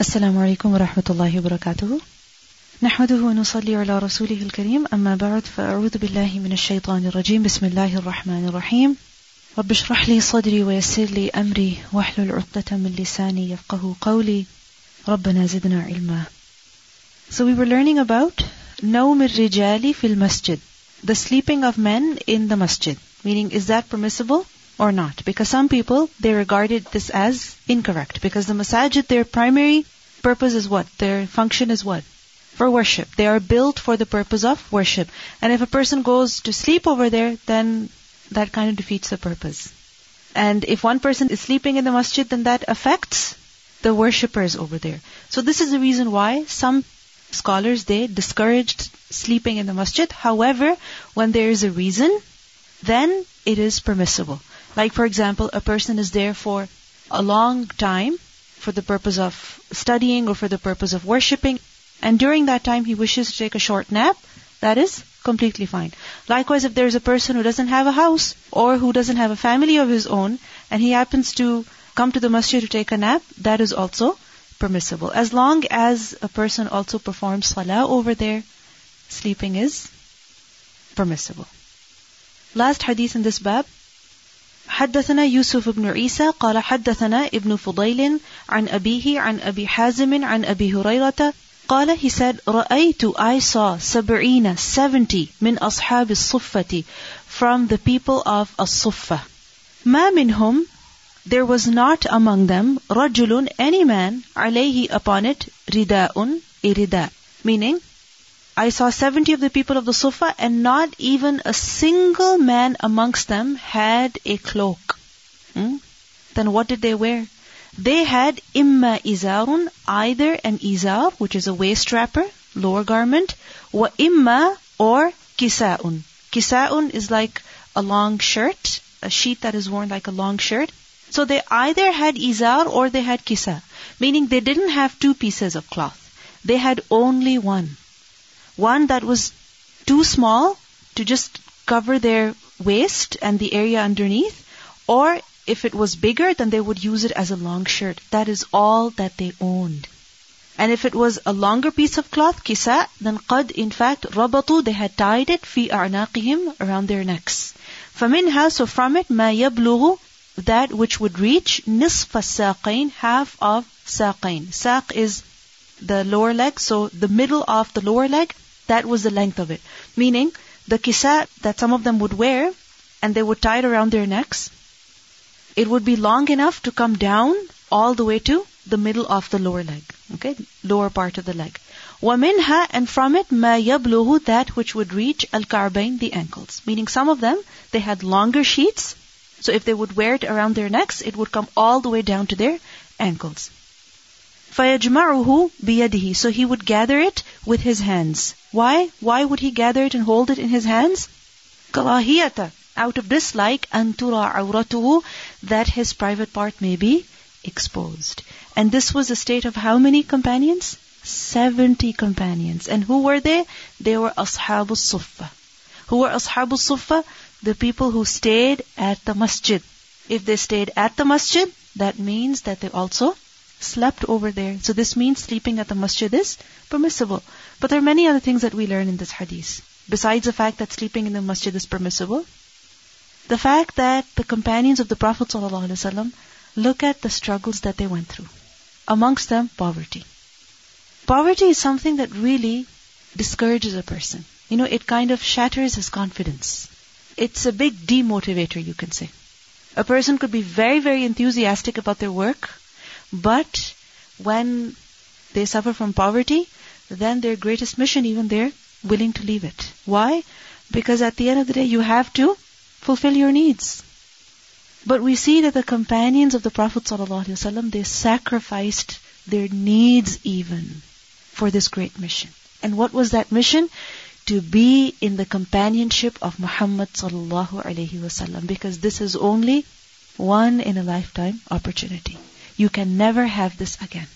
السلام عليكم ورحمة الله وبركاته. نحمده ونصلي على رسوله الكريم. أما بعد فأعوذ بالله من الشيطان الرجيم. بسم الله الرحمن الرحيم. رب اشرح لي صدري ويسر لي أمري. واحلل عقدة من لساني يفقه قولي. ربنا زدنا علما. So we were learning about نوم الرجال في المسجد. The sleeping of men in the masjid. Meaning is that permissible? Or not. Because some people, they regarded this as incorrect. Because the masajid, their primary purpose is what? Their function is what? For worship. They are built for the purpose of worship. And if a person goes to sleep over there, then that kind of defeats the purpose. And if one person is sleeping in the masjid, then that affects the worshippers over there. So this is the reason why some scholars, they discouraged sleeping in the masjid. However, when there is a reason, then it is permissible. Like, for example, a person is there for a long time for the purpose of studying or for the purpose of worshipping, and during that time he wishes to take a short nap, that is completely fine. Likewise, if there's a person who doesn't have a house or who doesn't have a family of his own, and he happens to come to the masjid to take a nap, that is also permissible. As long as a person also performs salah over there, sleeping is permissible. Last hadith in this bab, حدثنا يوسف بن عيسى قال حدثنا ابن فضيل عن أبيه عن أبي حازم عن أبي هريرة قال he said رأيت I saw سبعين seventy من أصحاب الصفة from the people of الصفة. ما منهم there was not among them رجل any man عليه upon it رداء a rida meaning I saw 70 of the people of the Suffah and not even a single man amongst them had a cloak. Hmm? Then what did they wear? They had imma izarun, either an izar, which is a waist wrapper, lower garment, wa imma or kisaun. Kisaun is like a long shirt, a sheet that is worn like a long shirt. So they either had izar or they had kisa, meaning they didn't have two pieces of cloth. They had only one one that was too small to just cover their waist and the area underneath, or if it was bigger, then they would use it as a long shirt. That is all that they owned. And if it was a longer piece of cloth, kisa, then qad, in fact, rabatu, they had tied it fi a'naqihim, around their necks. فَمِنْهَا, so from it, ma يَبْلُغُ, that which would reach nisfa saqain, half of saqain. Saq is the lower leg, so the middle of the lower leg, That was the length of it. Meaning, the kisa that some of them would wear, and they would tie it around their necks, it would be long enough to come down all the way to the middle of the lower leg. Okay? Lower part of the leg. وَمِنْهَا And from it, مَا يَبْلُغُ That which would reach al-ka'bain, the ankles. Meaning some of them, they had longer sheets, so if they would wear it around their necks, it would come all the way down to their ankles. فَيَجْمَعُهُ بِيَدِهِ So he would gather it with his hands. Why? Why would he gather it and hold it in his hands? كَرَاهِيَةً Out of dislike, أَن تُرَى عَوْرَتُهُ That his private part may be exposed. And this was the state of how many companions? Seventy companions. And who were they? They were Ashab al-Suffa. Who were Ashab al-Suffa? The people who stayed at the masjid. If they stayed at the masjid, that means that they also slept over there. So this means sleeping at the masjid is permissible. But there are many other things that we learn in this hadith. Besides the fact that sleeping in the masjid is permissible, the fact that the companions of the Prophet ﷺ look at the struggles that they went through. Amongst them, poverty. Poverty is something that really discourages a person. You know, it kind of shatters his confidence. It's a big demotivator, you can say. A person could be very, very enthusiastic about their work, but when they suffer from poverty, then their greatest mission, even they're willing to leave it. Why? Because at the end of the day, you have to fulfill your needs. But we see that the companions of the Prophet ﷺ, they sacrificed their needs even for this great mission. And what was that mission? To be in the companionship of Muhammad sallallahu alaihi wasallam because this is only one in a lifetime opportunity. You can never have this again.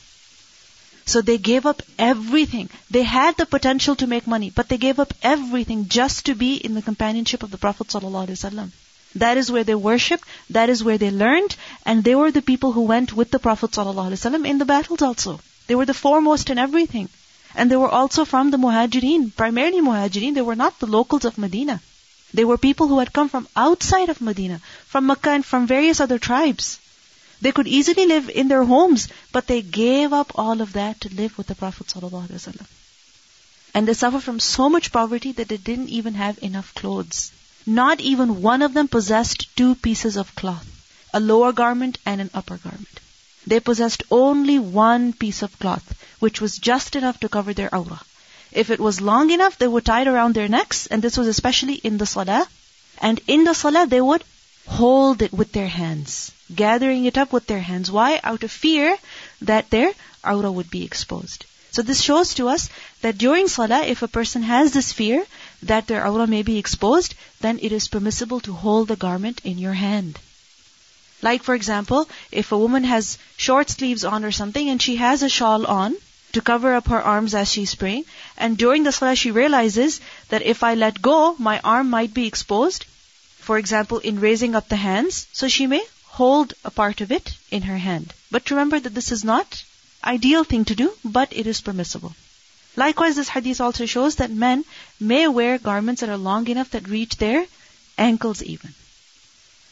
So they gave up everything. They had the potential to make money, but they gave up everything just to be in the companionship of the Prophet ﷺ. That is where they worshipped, that is where they learned, and they were the people who went with the Prophet ﷺ in the battles also. They were the foremost in everything. And they were also from the Muhajirin, primarily Muhajirin. They were not the locals of Medina. They were people who had come from outside of Medina, from Makkah and from various other tribes. They could easily live in their homes, but they gave up all of that to live with the Prophet ﷺ. And they suffered from so much poverty that they didn't even have enough clothes. Not even one of them possessed two pieces of cloth, a lower garment and an upper garment. They possessed only one piece of cloth, which was just enough to cover their awrah. If it was long enough, they would tie it around their necks, and this was especially in the salah. And in the salah, they would hold it with their hands, gathering it up with their hands. Why? Out of fear that their awrah would be exposed. So this shows to us that during salah, if a person has this fear that their awrah may be exposed, then it is permissible to hold the garment in your hand. Like for example, if a woman has short sleeves on or something and she has a shawl on to cover up her arms as she's praying, and during the salah she realizes that if I let go, my arm might be exposed, for example, in raising up the hands, so she may hold a part of it in her hand. But remember that this is not ideal thing to do, but it is permissible. Likewise, this hadith also shows that men may wear garments that are long enough that reach their ankles even.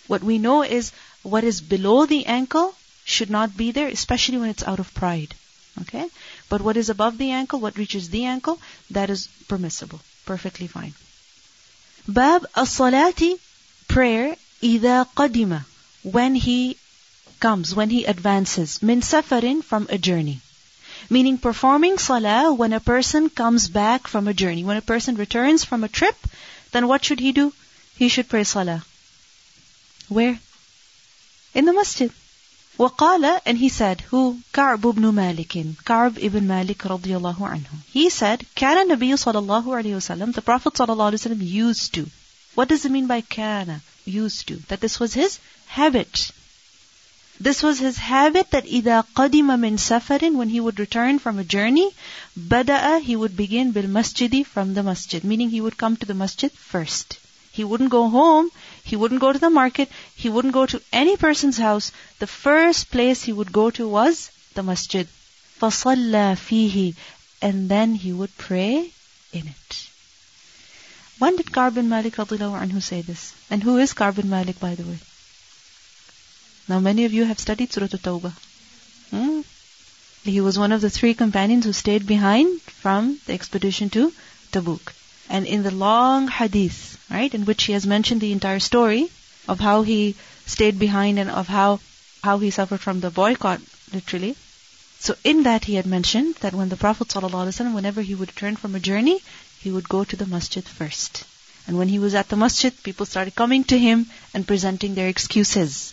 What we know is what is below the ankle should not be there, especially when it's out of pride. Okay? But what is above the ankle, what reaches the ankle, that is permissible. Perfectly fine. Bab as-salati, prayer, إذا قدم, when he comes, when he advances, min safarin, from a journey. Meaning performing salah when a person comes back from a journey. When a person returns from a trip, then what should he do? He should pray salah. Where? in the masjid. وقال and he said who كعب بن مالك كعب ibn Malik رضي الله عنه he said كان النبي صلى الله عليه وسلم the Prophet صلى الله عليه وسلم used to what does it mean by كان used to that this was his habit this was his habit that إذا قدم من سفر when he would return from a journey بدأ he would begin بالمسجد from the masjid meaning he would come to the masjid first he wouldn't go home. He wouldn't go to the market. He wouldn't go to any person's house. The first place he would go to was the masjid. فَصَلَّى فِيهِ And then he would pray in it. When did Ka'b bin Malik anhu say this? And who is Ka'b bin Malik, by the way? Now many of you have studied Surah At-Tawbah. Hmm? He was one of the three companions who stayed behind from the expedition to Tabuk. And in the long hadith, right, in which he has mentioned the entire story of how he stayed behind and of how, how he suffered from the boycott, literally. So in that he had mentioned that when the Prophet ﷺ, whenever he would return from a journey, he would go to the masjid first. And when he was at the masjid, people started coming to him and presenting their excuses.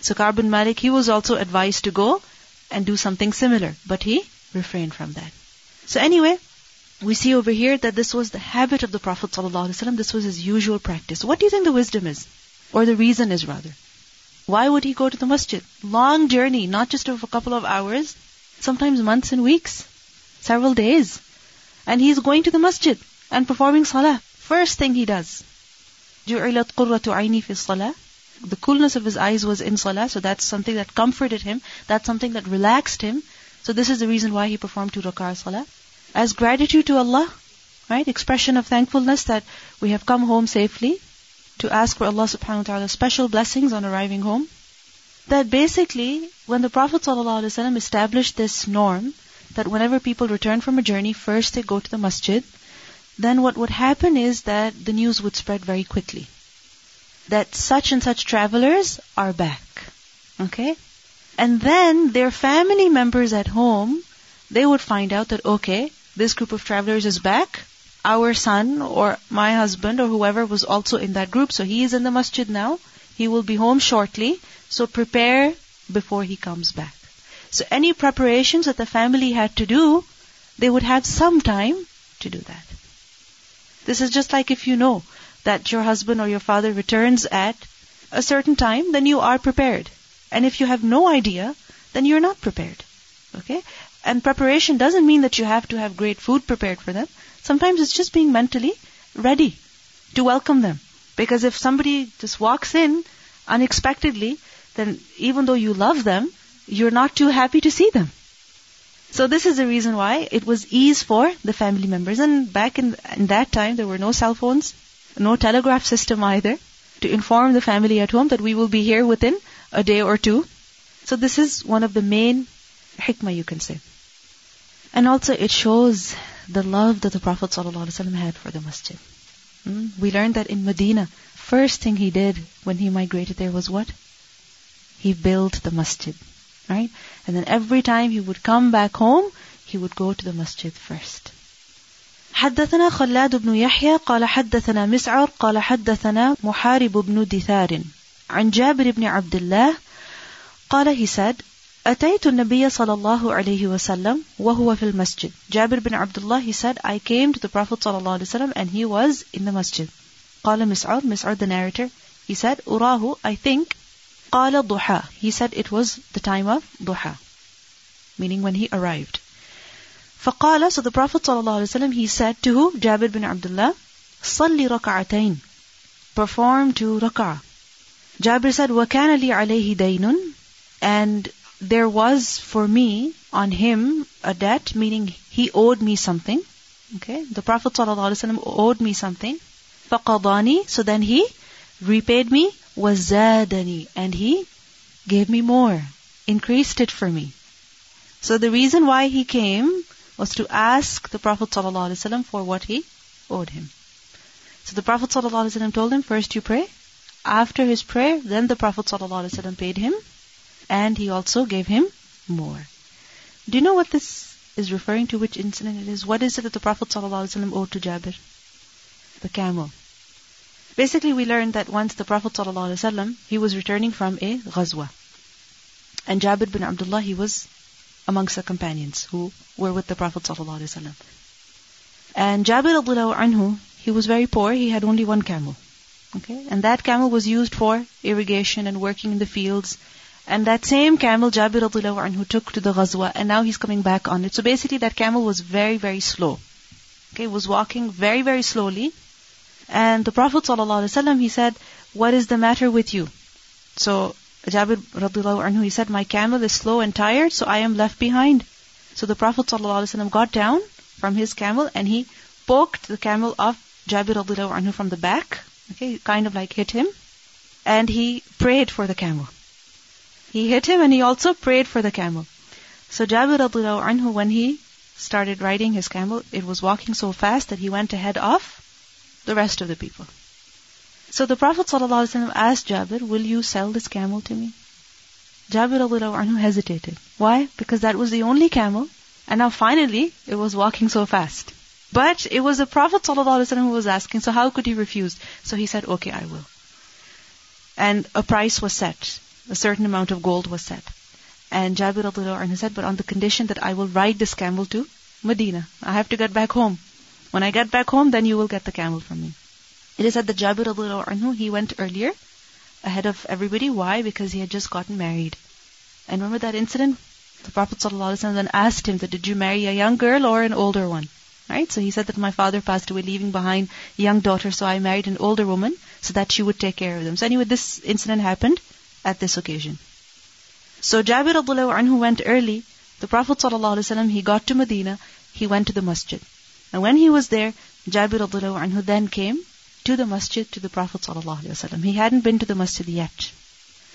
So Ka'b bin Malik, he was also advised to go and do something similar, but he refrained from that. So anyway, we see over here that this was the habit of the Prophet ﷺ. This was his usual practice. What do you think the wisdom is? Or the reason is rather? Why would he go to the masjid? Long journey, not just of a couple of hours, sometimes months and weeks, several days And he's going to the masjid and performing salah. First thing he does. جُعِلَتْ قُرَّةُ عَيْنِي فِي الصَّلَاةِ The coolness of his eyes was in salah, so that's something that comforted him. That's something that relaxed him. So this is the reason why he performed two rak'ah salah as gratitude to Allah, right? Expression of thankfulness that we have come home safely, to ask for Allah subhanahu wa ta'ala special blessings on arriving home. That basically, when the Prophet ﷺ established this norm, that whenever people return from a journey, first they go to the masjid, then what would happen is that the news would spread very quickly. That such and such travelers are back. Okay? And then their family members at home, they would find out that, okay, this group of travelers is back. Our son or my husband or whoever was also in that group, so he is in the masjid now. He will be home shortly. So prepare before he comes back. So any preparations that the family had to do, they would have some time to do that. This is just like if you know that your husband or your father returns at a certain time, then you are prepared. And if you have no idea, then you're not prepared. Okay? And preparation doesn't mean that you have to have great food prepared for them. Sometimes it's just being mentally ready to welcome them. Because if somebody just walks in unexpectedly, then even though you love them, you're not too happy to see them. So this is the reason why it was ease for the family members. And back in, in that time, there were no cell phones, no telegraph system either to inform the family at home that we will be here within a day or two. So this is one of the main hikmah you can say. And also it shows the love that the Prophet ﷺ had for the masjid. Hmm? We learned that in Medina, first thing he did when he migrated there was what? He built the masjid. Right? And then every time he would come back home, he would go to the masjid first. حدثنا خلاد بن يحيى قال حدثنا مسعر قال حدثنا محارب بن دثار عن جابر بن عبد الله قال he said أتيت النبي صلى الله عليه وسلم وهو في المسجد جابر بن عبد الله he said I came to the Prophet صلى الله عليه وسلم and he was in the masjid قال مسعر مسعر the narrator he said أراه I think قال ضحى he said it was the time of ضحى meaning when he arrived فقال so the Prophet صلى الله عليه وسلم he said to who Jabir bin Abdullah صلي ركعتين perform two rak'ah Jabir said وكان لي عليه دين and there was for me on him a debt, meaning he owed me something. Okay, the Prophet ﷺ owed me something. فَقَضَانِي So then he repaid me, وَزَادَنِي And he gave me more, increased it for me. So the reason why he came was to ask the Prophet ﷺ for what he owed him. So the Prophet ﷺ told him, first you pray. After his prayer, then the Prophet ﷺ paid him and he also gave him more. Do you know what this is referring to? Which incident it is? What is it that the Prophet ﷺ owed to Jabir? The camel. Basically, we learned that once the Prophet ﷺ, he was returning from a ghazwa. And Jabir bin Abdullah, he was amongst the companions who were with the Prophet ﷺ. And Jabir anhu, he was very poor, he had only one camel. Okay? And that camel was used for irrigation and working in the fields and that same camel, Jabir anhu took to the ghazwa, and now he's coming back on it. So basically that camel was very, very slow. Okay, was walking very, very slowly. And the Prophet ﷺ, he said, what is the matter with you? So Jabir radiallahu anhu, he said, my camel is slow and tired, so I am left behind. So the Prophet ﷺ got down from his camel and he poked the camel of Jabir radiallahu anhu from the back. Okay, kind of like hit him. And he prayed for the camel. He hit him and he also prayed for the camel. So Jabir radiallahu anhu, when he started riding his camel, it was walking so fast that he went ahead of the rest of the people. So the Prophet ﷺ asked Jabir, will you sell this camel to me? Jabir anhu hesitated. Why? Because that was the only camel, and now finally it was walking so fast. But it was the Prophet ﷺ who was asking, so how could he refuse? So he said, okay, I will. And a price was set a certain amount of gold was set. And Jabir anhu said, but on the condition that I will ride this camel to Medina. I have to get back home. When I get back home, then you will get the camel from me. It is said that Jabir anhu, he went earlier, ahead of everybody. Why? Because he had just gotten married. And remember that incident? The Prophet ﷺ then asked him that did you marry a young girl or an older one? Right? So he said that my father passed away leaving behind a young daughter, so I married an older woman so that she would take care of them. So anyway, this incident happened at this occasion. So Jabir anhu went early. The Prophet ﷺ, he got to Medina, he went to the masjid. And when he was there, Jabir anhu then came to the masjid to the Prophet ﷺ. He hadn't been to the masjid yet.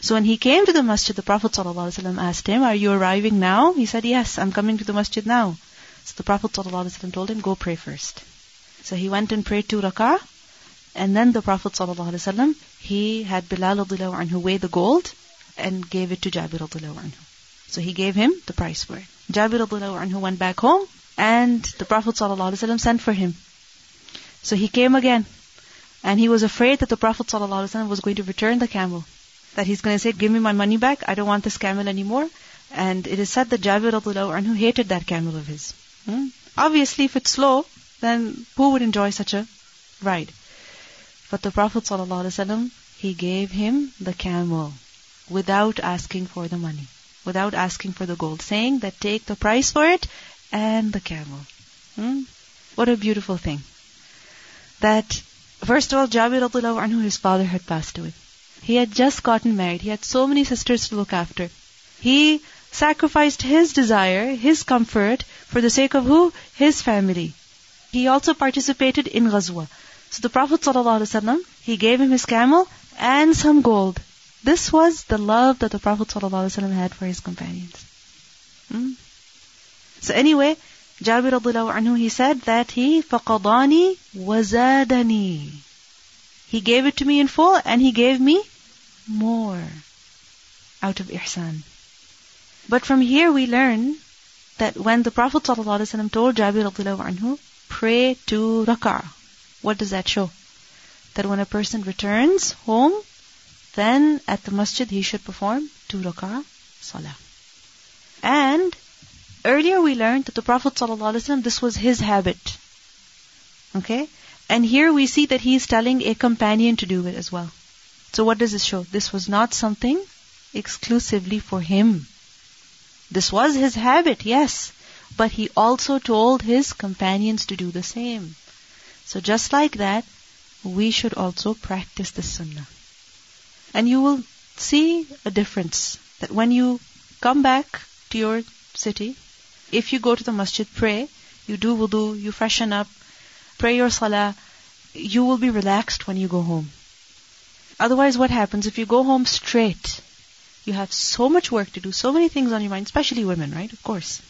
So when he came to the masjid, the Prophet ﷺ asked him, Are you arriving now? He said, Yes, I'm coming to the masjid now. So the Prophet ﷺ told him, Go pray first. So he went and prayed two rak'ah, and then the Prophet ﷺ, he had Bilal anhu weigh the gold and gave it to Jabir anhu. So he gave him the price for it. Jabir anhu went back home and the Prophet ﷺ sent for him. So he came again and he was afraid that the Prophet ﷺ was going to return the camel. That he's going to say, give me my money back, I don't want this camel anymore. And it is said that Jabir anhu hated that camel of his. Hmm? Obviously, if it's slow, then who would enjoy such a ride? But the Prophet ﷺ, he gave him the camel without asking for the money, without asking for the gold, saying that take the price for it and the camel. Hmm? What a beautiful thing. That, first of all, Jabir anhu, his father had passed away. He had just gotten married. He had so many sisters to look after. He sacrificed his desire, his comfort, for the sake of who? His family. He also participated in Ghazwa. So the Prophet ﷺ, he gave him his camel and some gold. This was the love that the Prophet ﷺ had for his companions. Hmm? So anyway, Jabir radiallahu anhu, he said that he فقضاني وزادني. He gave it to me in full and he gave me more out of ihsan. But from here we learn that when the Prophet ﷺ told Jabir radiallahu anhu, pray two rak'ah. What does that show? That when a person returns home, then at the masjid he should perform two rak'ah salah. And earlier we learned that the Prophet ﷺ, this was his habit. Okay? And here we see that he is telling a companion to do it as well. So what does this show? This was not something exclusively for him. This was his habit, yes. But he also told his companions to do the same. So just like that, we should also practice the sunnah. And you will see a difference that when you come back to your city, if you go to the masjid, pray, you do wudu, you freshen up, pray your salah, you will be relaxed when you go home. Otherwise, what happens if you go home straight? You have so much work to do, so many things on your mind, especially women, right? Of course.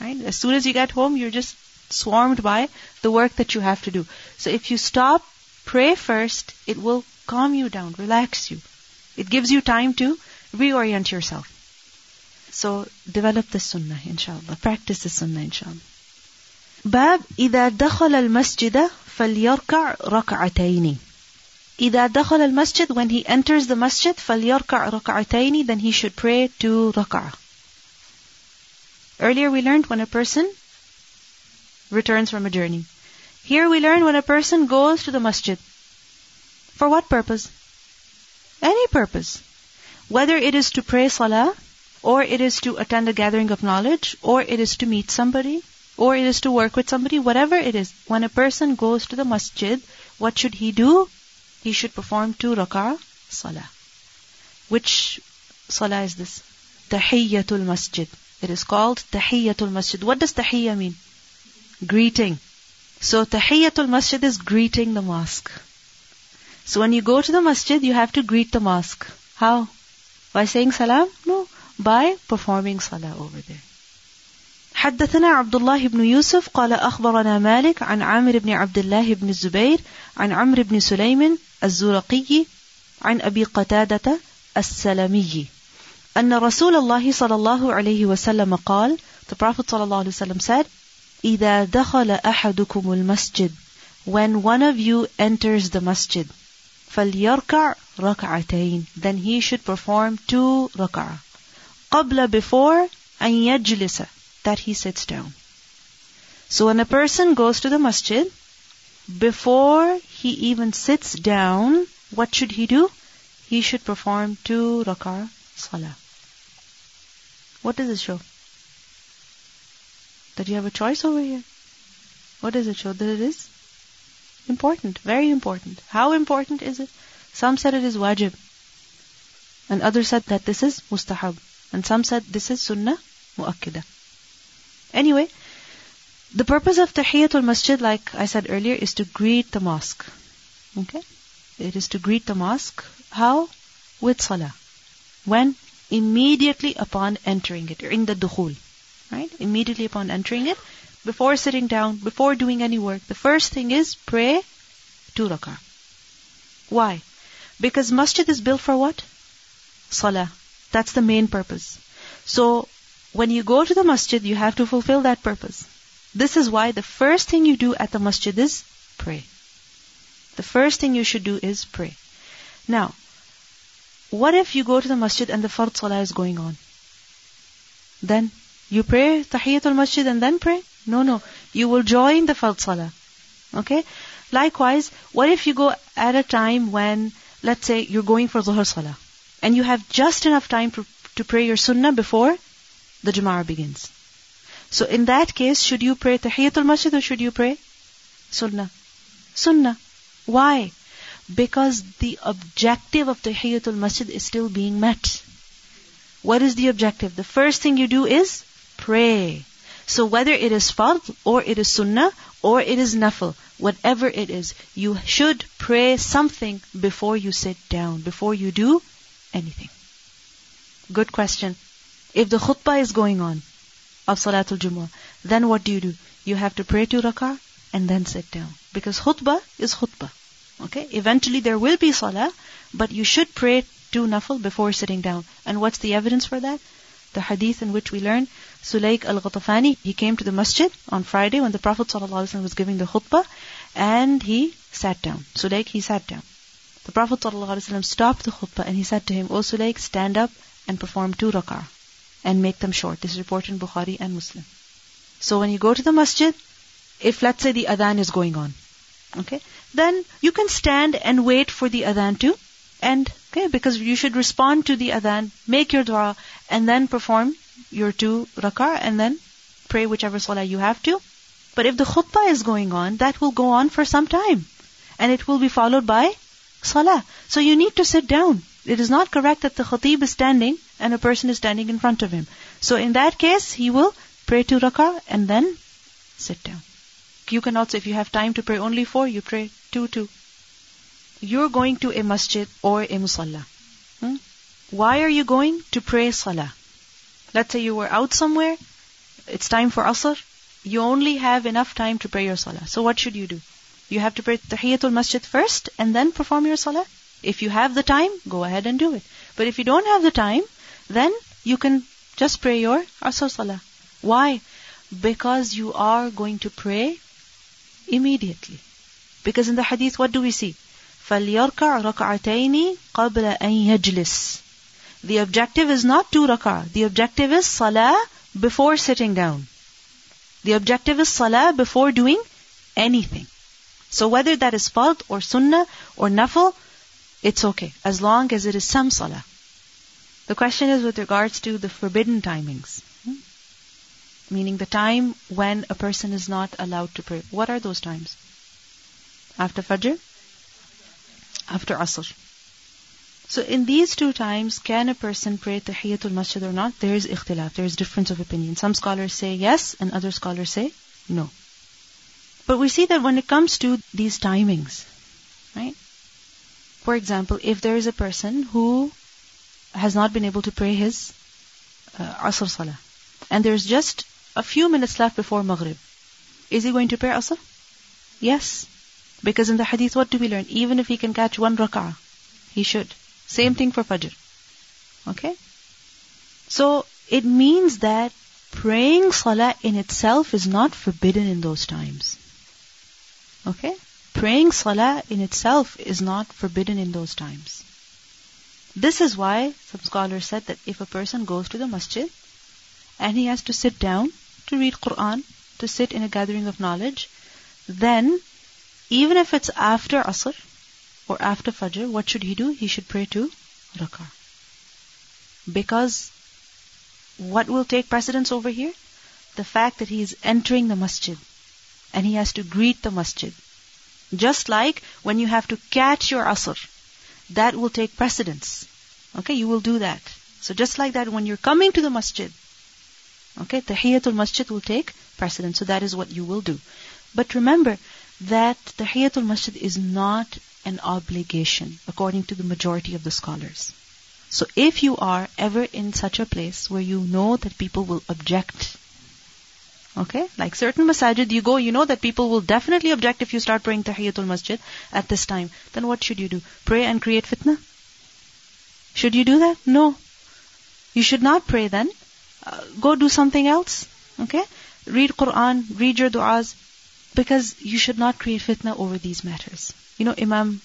Right? As soon as you get home, you're just swarmed by the work that you have to do. So if you stop, pray first, it will calm you down, relax you. It gives you time to reorient yourself. So develop the sunnah, inshallah. Practice the sunnah, inshallah. باب إذا دخل المسجد فليركع ركعتين إذا دخل المسجد when he enters the masjid فليركع ركعتين then he should pray two rak'ah. Earlier we learned when a person returns from a journey. Here we learn when a person goes to the masjid. For what purpose? Any purpose. Whether it is to pray salah, or it is to attend a gathering of knowledge, or it is to meet somebody, or it is to work with somebody, whatever it is. When a person goes to the masjid, what should he do? He should perform two rak'ah salah. Which salah is this? Tahiyyatul masjid. It is called Tahiyyatul Masjid. What does Tahiyya mean? Greeting. So Tahiyyatul Masjid is greeting the mosque. So when you go to the masjid, you have to greet the mosque. How? By saying salam? No By performing salah over there. حدثنا عبد الله بن يوسف قال أخبرنا مالك عن عامر بن عبد الله بن الزبير عن عمرو بن سليم الزرقي عن أبي قتادة السلمي أن رسول الله صلى الله عليه وسلم قال The Prophet صلى الله عليه وسلم said إذا دخل أحدكم المسجد When one of you enters the masjid فليركع ركعتين Then he should perform two rak'ah قبل before أن يجلس That he sits down So when a person goes to the masjid before he even sits down what should he do? He should perform two rak'ah salah what does it show? That you have a choice over here. What does it show? That it is important, very important. How important is it? Some said it is wajib. And others said that this is mustahab. And some said this is sunnah mu'akkida. Anyway, the purpose of tahiyatul masjid, like I said earlier, is to greet the mosque. Okay? It is to greet the mosque. How? With salah. When? immediately upon entering it, in the dukhul. Right? Immediately upon entering it, before sitting down, before doing any work, the first thing is pray two rak'ah. Why? Because masjid is built for what? Salah. That's the main purpose. So, when you go to the masjid, you have to fulfill that purpose. This is why the first thing you do at the masjid is pray. The first thing you should do is pray. Now, what if you go to the masjid and the fard salah is going on? Then you pray tahiyatul masjid and then pray? No, no. You will join the fard salah. Okay? Likewise, what if you go at a time when, let's say, you're going for zuhr salah and you have just enough time to, to pray your sunnah before the Jama'ah begins. So in that case, should you pray tahiyatul masjid or should you pray sunnah? Sunnah. Why? because the objective of Tahiyatul Masjid is still being met. What is the objective? The first thing you do is pray. So whether it is fard or it is sunnah or it is nafil, whatever it is, you should pray something before you sit down, before you do anything. Good question. If the khutbah is going on of Salatul Jumu'ah, then what do you do? You have to pray two rak'ah and then sit down. Because khutbah is khutbah. Okay? Eventually there will be salah, but you should pray two nafil before sitting down. And what's the evidence for that? The hadith in which we learn Sulaik al-Ghatafani, he came to the masjid on Friday when the Prophet ﷺ was giving the khutbah and he sat down. Sulaik, he sat down. The Prophet ﷺ stopped the khutbah and he said to him, O Sulaik, stand up and perform two rak'ah and make them short. This is reported in Bukhari and Muslim. So when you go to the masjid, if let's say the adhan is going on, okay, then you can stand and wait for the adhan to end, okay, because you should respond to the adhan, make your dua, and then perform your two rak'ah, and then pray whichever salah you have to. But if the khutbah is going on, that will go on for some time. And it will be followed by salah. So you need to sit down. It is not correct that the khatib is standing and a person is standing in front of him. So in that case, he will pray two rak'ah and then sit down. You can also, if you have time to pray only four, you pray two, two. You're going to a masjid or a musalla. Hmm? Why are you going? To pray salah. Let's say you were out somewhere, it's time for asr, you only have enough time to pray your salah. So what should you do? You have to pray tahiyatul masjid first and then perform your salah. If you have the time, go ahead and do it. But if you don't have the time, then you can just pray your asr salah. Why? Because you are going to pray immediately. Because in the hadith, what do we see? فَلْيَرْكَعْ رَكْعَتَيْنِ قَبْلَ أَن يَجْلِسِ The objective is not two rak'ah. The objective is salah before sitting down. The objective is salah before doing anything. So whether that is fard or sunnah or nafil, it's okay, as long as it is some salah. The question is with regards to the forbidden timings. Hmm? Meaning the time when a person is not allowed to pray. What are those times? After Fajr? After Asr. So in these two times, can a person pray Tahiyatul Masjid or not? There is ikhtilaf, there is difference of opinion. Some scholars say yes, and other scholars say no. But we see that when it comes to these timings, right? For example, if there is a person who has not been able to pray his uh, Asr Salah, and there's just a few minutes left before Maghrib, is he going to pray Asr? Yes. Because in the hadith, what do we learn? Even if he can catch one rak'ah, he should. Same thing for Fajr. Okay? So, it means that praying Salah in itself is not forbidden in those times. Okay? Praying Salah in itself is not forbidden in those times. This is why some scholars said that if a person goes to the masjid and he has to sit down to read Quran, to sit in a gathering of knowledge, then even if it's after Asr or after Fajr, what should he do? He should pray two rak'ah. Because what will take precedence over here? The fact that he is entering the masjid and he has to greet the masjid. Just like when you have to catch your asr, that will take precedence. Okay, you will do that. So just like that, when you're coming to the masjid, okay, tahiyatul masjid will take precedence. So that is what you will do. But remember that tahiyatul masjid is not an obligation, according to the majority of the scholars. So if you are ever in such a place where you know that people will object Okay? Like certain masajid, you go, you know that people will definitely object if you start praying tahiyatul masjid at this time. Then what should you do? Pray and create fitna? Should you do that? No. You should not pray then. Uh, go do something else. Okay? Read Quran, read your du'as, because you should not create fitna over these matters. You know, Imam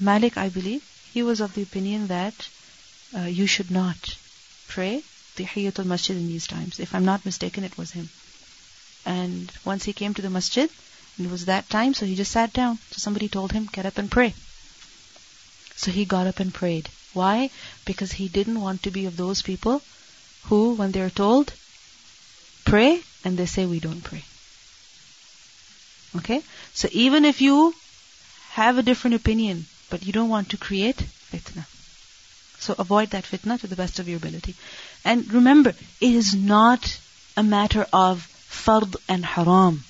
Malik, I believe, he was of the opinion that uh, you should not pray tahiyatul masjid in these times. If I'm not mistaken, it was him. And once he came to the masjid, it was that time, so he just sat down. So somebody told him, get up and pray. So he got up and prayed. Why? Because he didn't want to be of those people who, when they're told, pray, and they say, we don't pray. Okay? So even if you have a different opinion, but you don't want to create fitna. So avoid that fitna to the best of your ability. And remember, it is not a matter of fard and haram.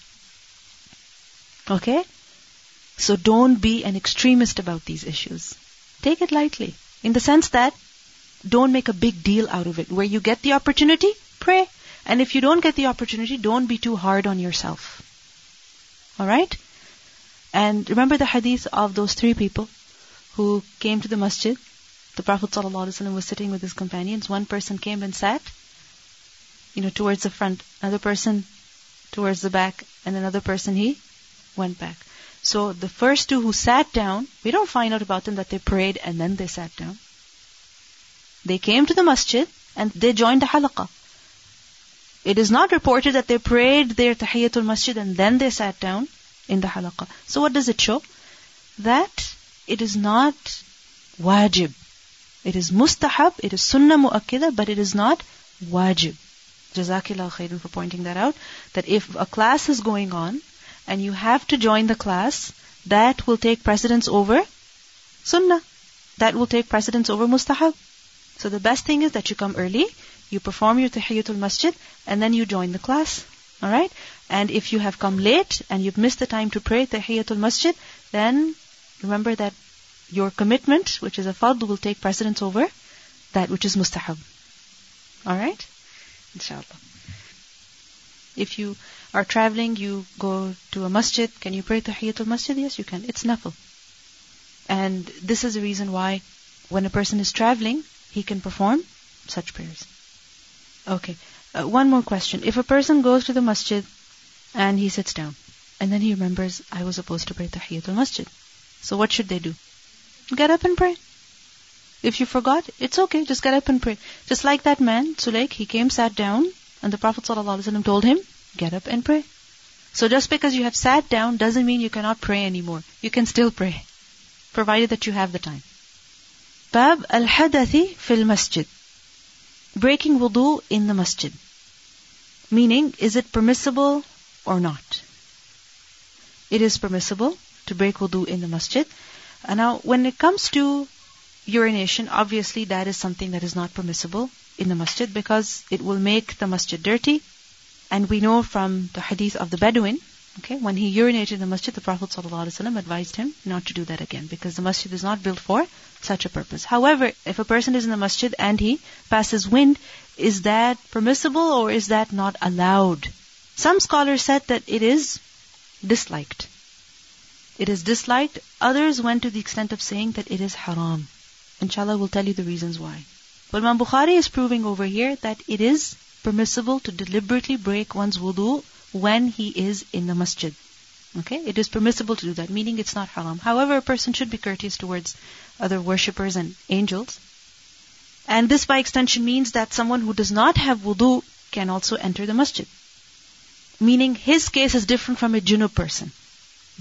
Okay? So don't be an extremist about these issues. Take it lightly. In the sense that don't make a big deal out of it. Where you get the opportunity, pray. And if you don't get the opportunity, don't be too hard on yourself. Alright? And remember the hadith of those three people who came to the masjid. The Prophet ﷺ was sitting with his companions. One person came and sat, you know, towards the front. Another person towards the back. And another person, he went back. So the first two who sat down, we don't find out about them that they prayed and then they sat down. They came to the masjid and they joined the halaqah. It is not reported that they prayed their tahiyatul masjid and then they sat down in the halaqah. So what does it show? That it is not wajib. It is mustahab, it is sunnah mu'akkida, but it is not wajib. Jazakillah khairan for pointing that out. That if a class is going on and you have to join the class, that will take precedence over sunnah. That will take precedence over mustahab. So the best thing is that you come early, you perform your tahiyatul masjid, and then you join the class. Alright? And if you have come late and you've missed the time to pray tahiyatul masjid, then remember that your commitment, which is a fard, will take precedence over that which is mustahab. Alright? Inshallah. If you are traveling, you go to a masjid, can you pray tahiyatul masjid? Yes, you can. It's nafil. And this is the reason why when a person is traveling, he can perform such prayers. Okay. Uh, one more question. If a person goes to the masjid and he sits down, and then he remembers, I was supposed to pray tahiyatul masjid. So what should they do? Get up and pray. If you forgot, it's okay, just get up and pray. Just like that man, Sulaik, he came, sat down, and the Prophet ﷺ told him, get up and pray. So just because you have sat down doesn't mean you cannot pray anymore. You can still pray, provided that you have the time. Bab al-hadathi fil masjid. Breaking wudu in the masjid. Meaning, is it permissible or not? It is permissible to break wudu in the masjid. And now, when it comes to urination, obviously that is something that is not permissible in the masjid because it will make the masjid dirty. And we know from the hadith of the Bedouin, okay, when he urinated in the masjid, the Prophet ﷺ advised him not to do that again because the masjid is not built for such a purpose. However, if a person is in the masjid and he passes wind, is that permissible or is that not allowed? Some scholars said that it is disliked. It is disliked. Others went to the extent of saying that it is haram. Inshallah, we'll tell you the reasons why. But Imam Bukhari is proving over here that it is permissible to deliberately break one's wudu when he is in the masjid. Okay? It is permissible to do that, meaning it's not haram. However, a person should be courteous towards other worshippers and angels. And this by extension means that someone who does not have wudu can also enter the masjid. Meaning his case is different from a junub person.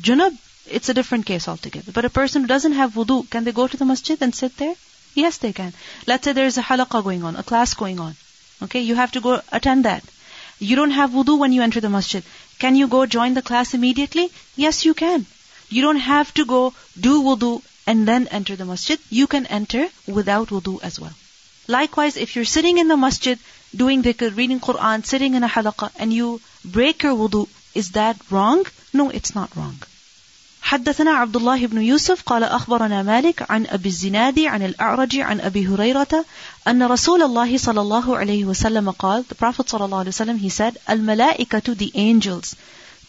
Junub, it's a different case altogether. But a person who doesn't have wudu, can they go to the masjid and sit there? Yes, they can. Let's say there is a halaqah going on, a class going on. Okay, you have to go attend that. You don't have wudu when you enter the masjid. Can you go join the class immediately? Yes, you can. You don't have to go do wudu and then enter the masjid. You can enter without wudu as well. Likewise, if you're sitting in the masjid, doing dhikr, reading Quran, sitting in a halaqah, and you break your wudu, is that wrong? No, it's not wrong. حدثنا عبد الله بن يوسف قال أخبرنا مالك عن أبي الزناد عن الأعرج عن أبي هريرة أن رسول الله صلى الله عليه وسلم قال The Prophet صلى الله عليه وسلم he said الملائكة the angels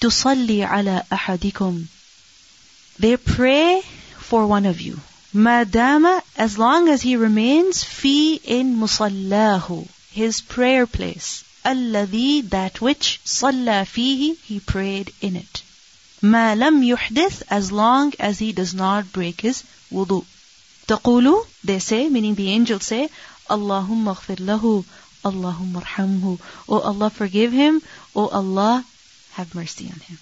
تصلي على أحدكم. They pray for one of you. دام as long as he remains في in مصلاه his prayer place. الذي that which صلى فيه he prayed in it. ما لم يحدث as long as he does not break his wudu. تقول they say meaning the angels say اللهم اغفر له اللهم ارحمه Oh Allah forgive him Oh Allah have mercy on him.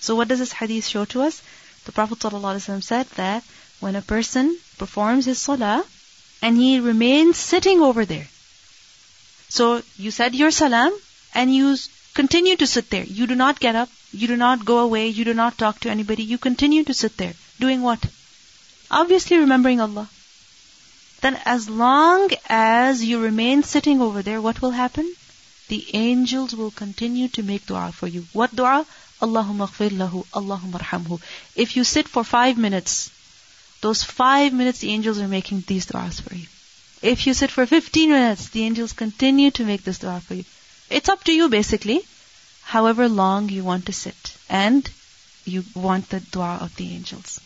So what does this hadith show to us? The Prophet ﷺ said that when a person performs his salah and he remains sitting over there. So you said your salam and you continue to sit there. You do not get up. You do not go away. You do not talk to anybody. You continue to sit there. Doing what? Obviously remembering Allah. then as long as you remain sitting over there, what will happen? The angels will continue to make dua for you. What dua? Allahumma ghfir lahu, Allahumma arhamhu. If you sit for five minutes, those five minutes the angels are making these du'as for you. If you sit for 15 minutes, the angels continue to make this dua for you. It's up to you basically, however long you want to sit. And you want the dua of the angels.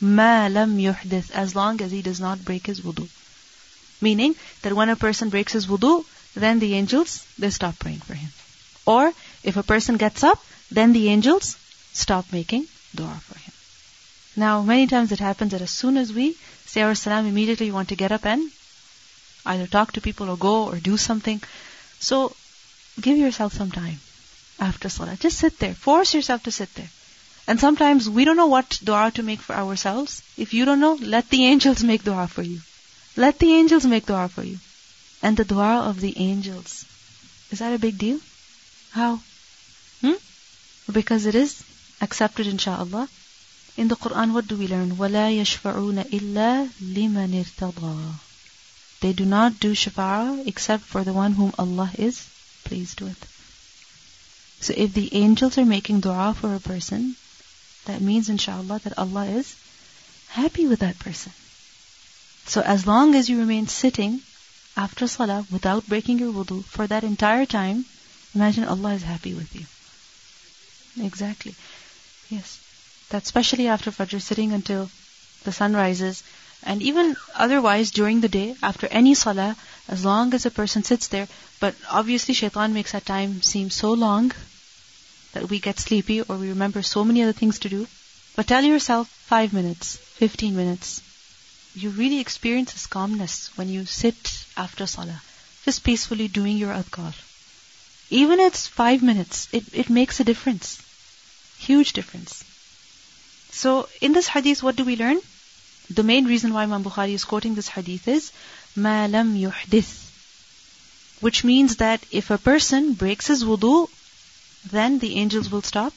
Ma lam yuhdith, as long as he does not break his wudu. Meaning that when a person breaks his wudu, then the angels, they stop praying for him. Or if a person gets up, then the angels stop making dua for him. Now, many times it happens that as soon as we say our salam, immediately you want to get up and either talk to people or go or do something. So, give yourself some time after salah. Just sit there. Force yourself to sit there. And sometimes we don't know what dua to make for ourselves. If you don't know, let the angels make dua for you. Let the angels make dua for you. And the dua of the angels. Is that a big deal? How? Hmm? Because it is accepted inshaAllah. In the Quran, what do we learn? وَلَا يَشْفَعُونَ إِلَّا لِمَنِ ارْتَضَى they do not do shafa'ah except for the one whom Allah is pleased with. So if the angels are making dua for a person, that means inshallah that Allah is happy with that person. So as long as you remain sitting after salah without breaking your wudu for that entire time, imagine Allah is happy with you. Exactly. Yes that especially after Fajr, sitting until the sun rises, and even otherwise during the day, after any salah, as long as a person sits there, but obviously shaitan makes that time seem so long that we get sleepy or we remember so many other things to do. But tell yourself five minutes, fifteen minutes. You really experience this calmness when you sit after salah, just peacefully doing your adhkar. Even it's five minutes, it, it makes a difference. Huge difference. So in this hadith, what do we learn? The main reason why Imam Bukhari is quoting this hadith is ma lam yuhdith, which means that if a person breaks his wudu, then the angels will stop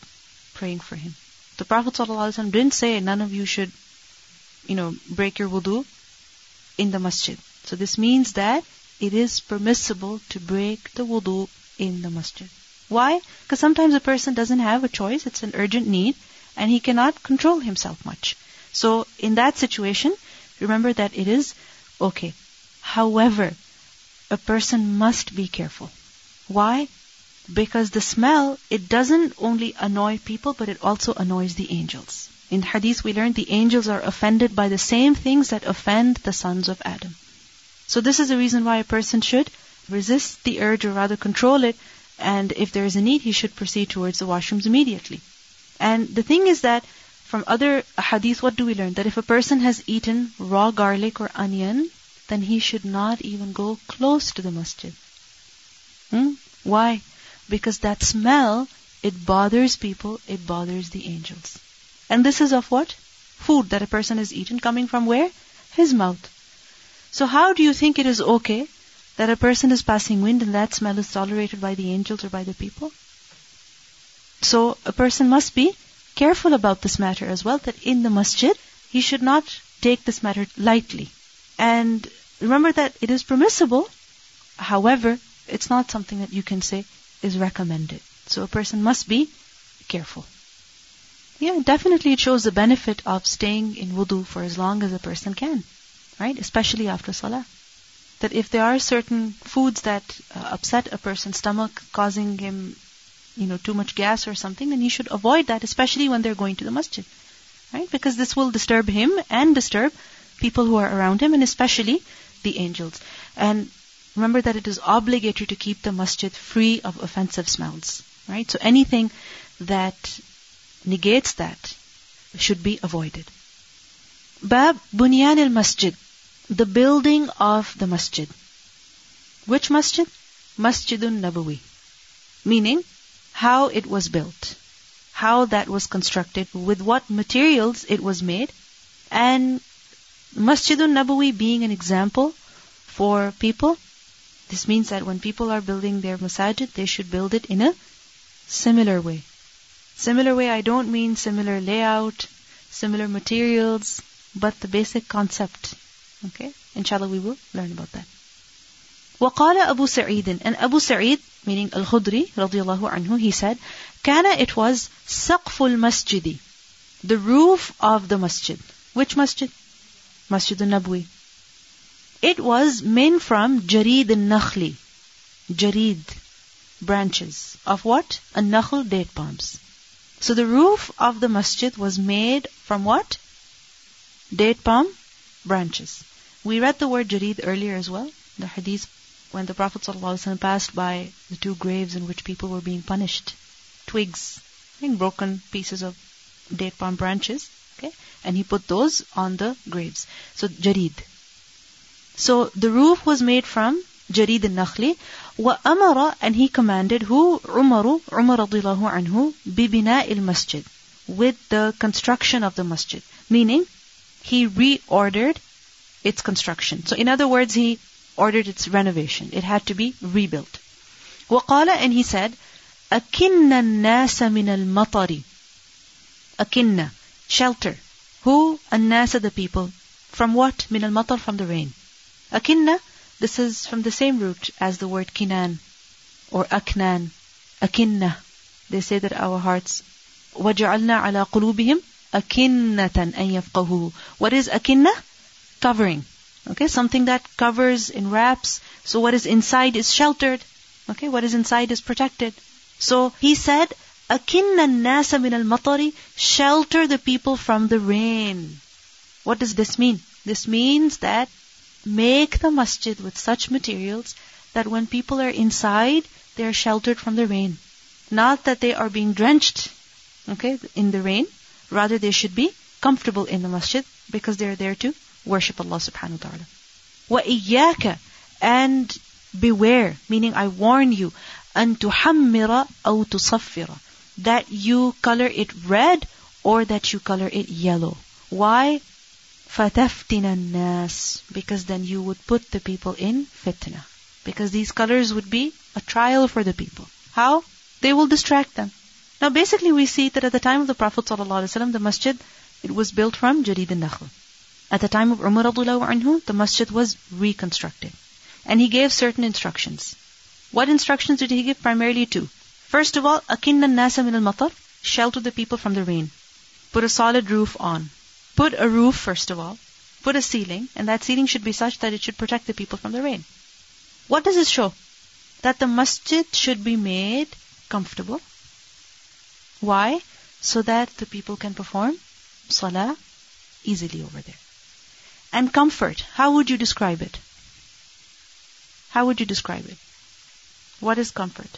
praying for him. The Prophet ﷺ didn't say none of you should, you know, break your wudu in the masjid. So this means that it is permissible to break the wudu in the masjid. Why? Because sometimes a person doesn't have a choice, it's an urgent need, and he cannot control himself much. So in that situation, remember that it is okay. However, a person must be careful. Why? Because the smell, it doesn't only annoy people, but it also annoys the angels. In hadith we learned the angels are offended by the same things that offend the sons of Adam. So this is the reason why a person should resist the urge or rather control it and if there is a need he should proceed towards the washrooms immediately. And the thing is that from other hadith, what do we learn? That if a person has eaten raw garlic or onion, then he should not even go close to the masjid. Hmm? Why? Because that smell, it bothers people, it bothers the angels. And this is of what? Food that a person has eaten coming from where? His mouth. So how do you think it is okay that a person is passing wind and that smell is tolerated by the angels or by the people? So a person must be careful about this matter as well, that in the masjid, he should not take this matter lightly. And remember that it is permissible, however, it's not something that you can say is recommended. So a person must be careful. Yeah, definitely it shows the benefit of staying in wudu for as long as a person can, right? Especially after salah. That if there are certain foods that uh, upset a person's stomach, causing him you know, too much gas or something, then he should avoid that, especially when they're going to the masjid. Right? Because this will disturb him and disturb people who are around him and especially the angels. And remember that it is obligatory to keep the masjid free of offensive smells. Right? So anything that negates that should be avoided. Bab Bunyan al Masjid, the building of the masjid. Which masjid? Masjidun Nabawi. Meaning, how it was built, how that was constructed, with what materials it was made, and Masjidun Nabawi being an example for people. This means that when people are building their masajid, they should build it in a similar way. Similar way, I don't mean similar layout, similar materials, but the basic concept. Okay? Inshallah, we will learn about that. وقال أبو سعيد and Abu Sa'id meaning Al Khudri radiallahu anhu, he said, Kana it was Saqful Masjidi, the roof of the masjid. Which masjid? Masjid al Nabwi. It was made from Jareed al Nakhli. Jareed branches of what? Al Nakhl, date palms. So the roof of the masjid was made from what? Date palm branches. We read the word Jareed earlier as well, the hadith when the Prophet ﷺ passed by the two graves in which people were being punished. Twigs, and broken pieces of date palm branches, okay, and he put those on the graves. So jarid. So the roof was made from jarid al-nakhli, wa amara, and he commanded who Umaru, Umar radiallahu anhu, bibina il-masjid, with the construction of the masjid. Meaning, he reordered its construction. So in other words, he ordered its renovation. It had to be rebuilt. وقال and he said, أكن الناس من المطر أكن shelter. Who? الناس the people. From what? من المطر from the rain. أكن this is from the same root as the word kinan or aknan. أكنة. They say that our hearts وجعلنا على قلوبهم أكنة أن يفقهوا. What is أكنة? Covering. Okay, something that covers and wraps. So what is inside is sheltered. Okay, what is inside is protected. So he said, Akinna nasa min al matari, shelter the people from the rain. What does this mean? This means that make the masjid with such materials that when people are inside, they are sheltered from the rain. Not that they are being drenched, okay, in the rain. Rather, they should be comfortable in the masjid because they are there to worship Allah subhanahu wa ta'ala. وَإِيَّاكَ and beware, meaning I warn you, أَن تُحَمِّرَ أَوْ تُصَفِّرَ that you color it red or that you color it yellow. Why? فَتَفْتِنَ النَّاسِ because then you would put the people in fitna. Because these colors would be a trial for the people. How? They will distract them. Now basically we see that at the time of the Prophet ﷺ, the masjid, it was built from Jarid al-Nakhl. At the time of Umar anhu, the masjid was reconstructed. And he gave certain instructions. What instructions did he give? Primarily two. First of all, akinna nasa min al-matar, shelter the people from the rain. Put a solid roof on. Put a roof first of all. Put a ceiling, and that ceiling should be such that it should protect the people from the rain. What does this show? That the masjid should be made comfortable. Why? So that the people can perform salah easily over there. And comfort, how would you describe it? How would you describe it? What is comfort?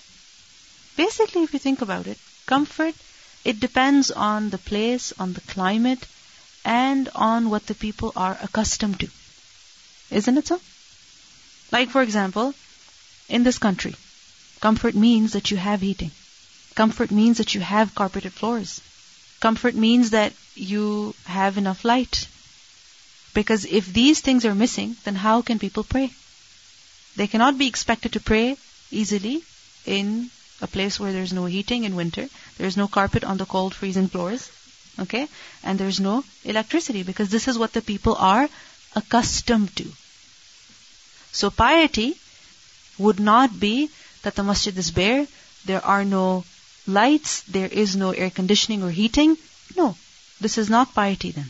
Basically, if you think about it, comfort, it depends on the place, on the climate, and on what the people are accustomed to. Isn't it so? Like, for example, in this country, comfort means that you have heating. Comfort means that you have carpeted floors. Comfort means that you have enough light. Because if these things are missing, then how can people pray? They cannot be expected to pray easily in a place where there's no heating in winter, there's no carpet on the cold freezing floors, okay? And there's no electricity because this is what the people are accustomed to. So piety would not be that the masjid is bare, there are no lights, there is no air conditioning or heating. No, this is not piety then.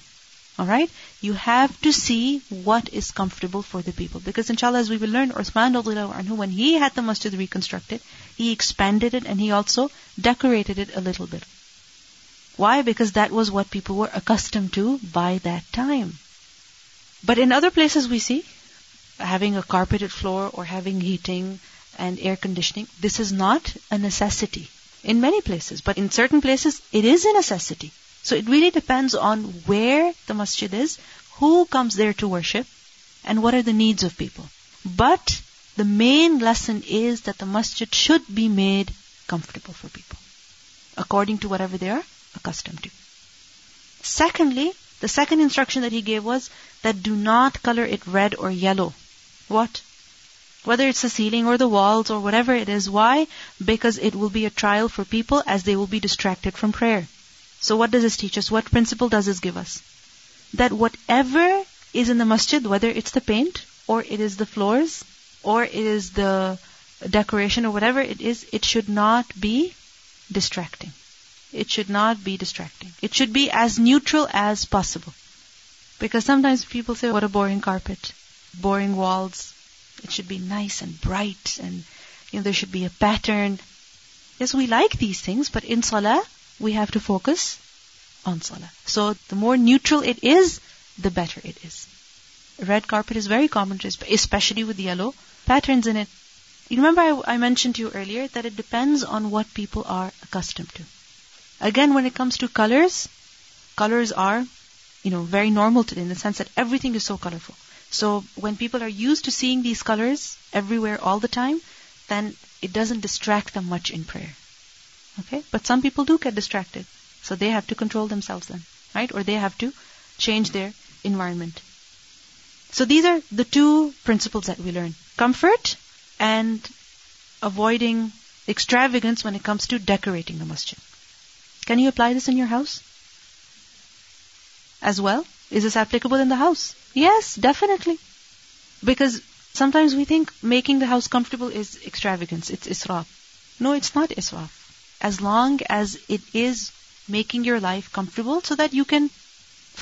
Alright? You have to see what is comfortable for the people. Because inshallah, as we will learn, Uthman anhu, when he had the masjid reconstructed, he expanded it and he also decorated it a little bit. Why? Because that was what people were accustomed to by that time. But in other places we see, having a carpeted floor or having heating and air conditioning, this is not a necessity. In many places. But in certain places, it is a necessity. So it really depends on where the masjid is, who comes there to worship, and what are the needs of people. But the main lesson is that the masjid should be made comfortable for people, according to whatever they are accustomed to. Secondly, the second instruction that he gave was that do not color it red or yellow. What? Whether it's the ceiling or the walls or whatever it is. Why? Because it will be a trial for people as they will be distracted from prayer. So what does this teach us? What principle does this give us? That whatever is in the masjid, whether it's the paint, or it is the floors, or it is the decoration, or whatever it is, it should not be distracting. It should not be distracting. It should be as neutral as possible. Because sometimes people say, what a boring carpet, boring walls. It should be nice and bright and, you know, there should be a pattern. Yes, we like these things, but in salah, we have to focus on salah. So the more neutral it is, the better it is. Red carpet is very common, especially with yellow patterns in it. You remember I, I mentioned to you earlier that it depends on what people are accustomed to. Again, when it comes to colors, colors are, you know, very normal today in the sense that everything is so colorful. So when people are used to seeing these colors everywhere all the time, then it doesn't distract them much in prayer. Okay? But some people do get distracted. So they have to control themselves then, right? Or they have to change their environment. So these are the two principles that we learn. Comfort and avoiding extravagance when it comes to decorating the masjid. Can you apply this in your house? As well? Is this applicable in the house? Yes, definitely. Because sometimes we think making the house comfortable is extravagance, it's israf. No, it's not israf. As long as it is making your life comfortable so that you can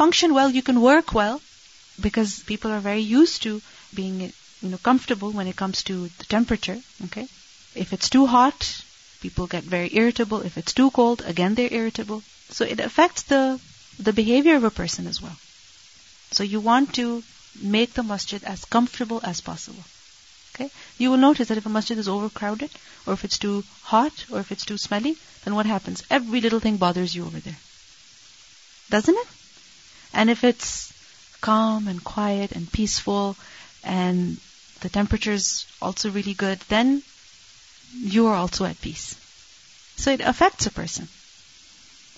function well, you can work well, because people are very used to being, you know, comfortable when it comes to the temperature, okay? If it's too hot, People get very irritable. If it's too cold, again they're irritable. So it affects the, the behavior of a person as well. So you want to make the masjid as comfortable as possible. Okay? You will notice that if a masjid is overcrowded, or if it's too hot, or if it's too smelly, then what happens? Every little thing bothers you over there. Doesn't it? And if it's calm and quiet and peaceful, and the temperature is also really good, then you are also at peace. So it affects a person.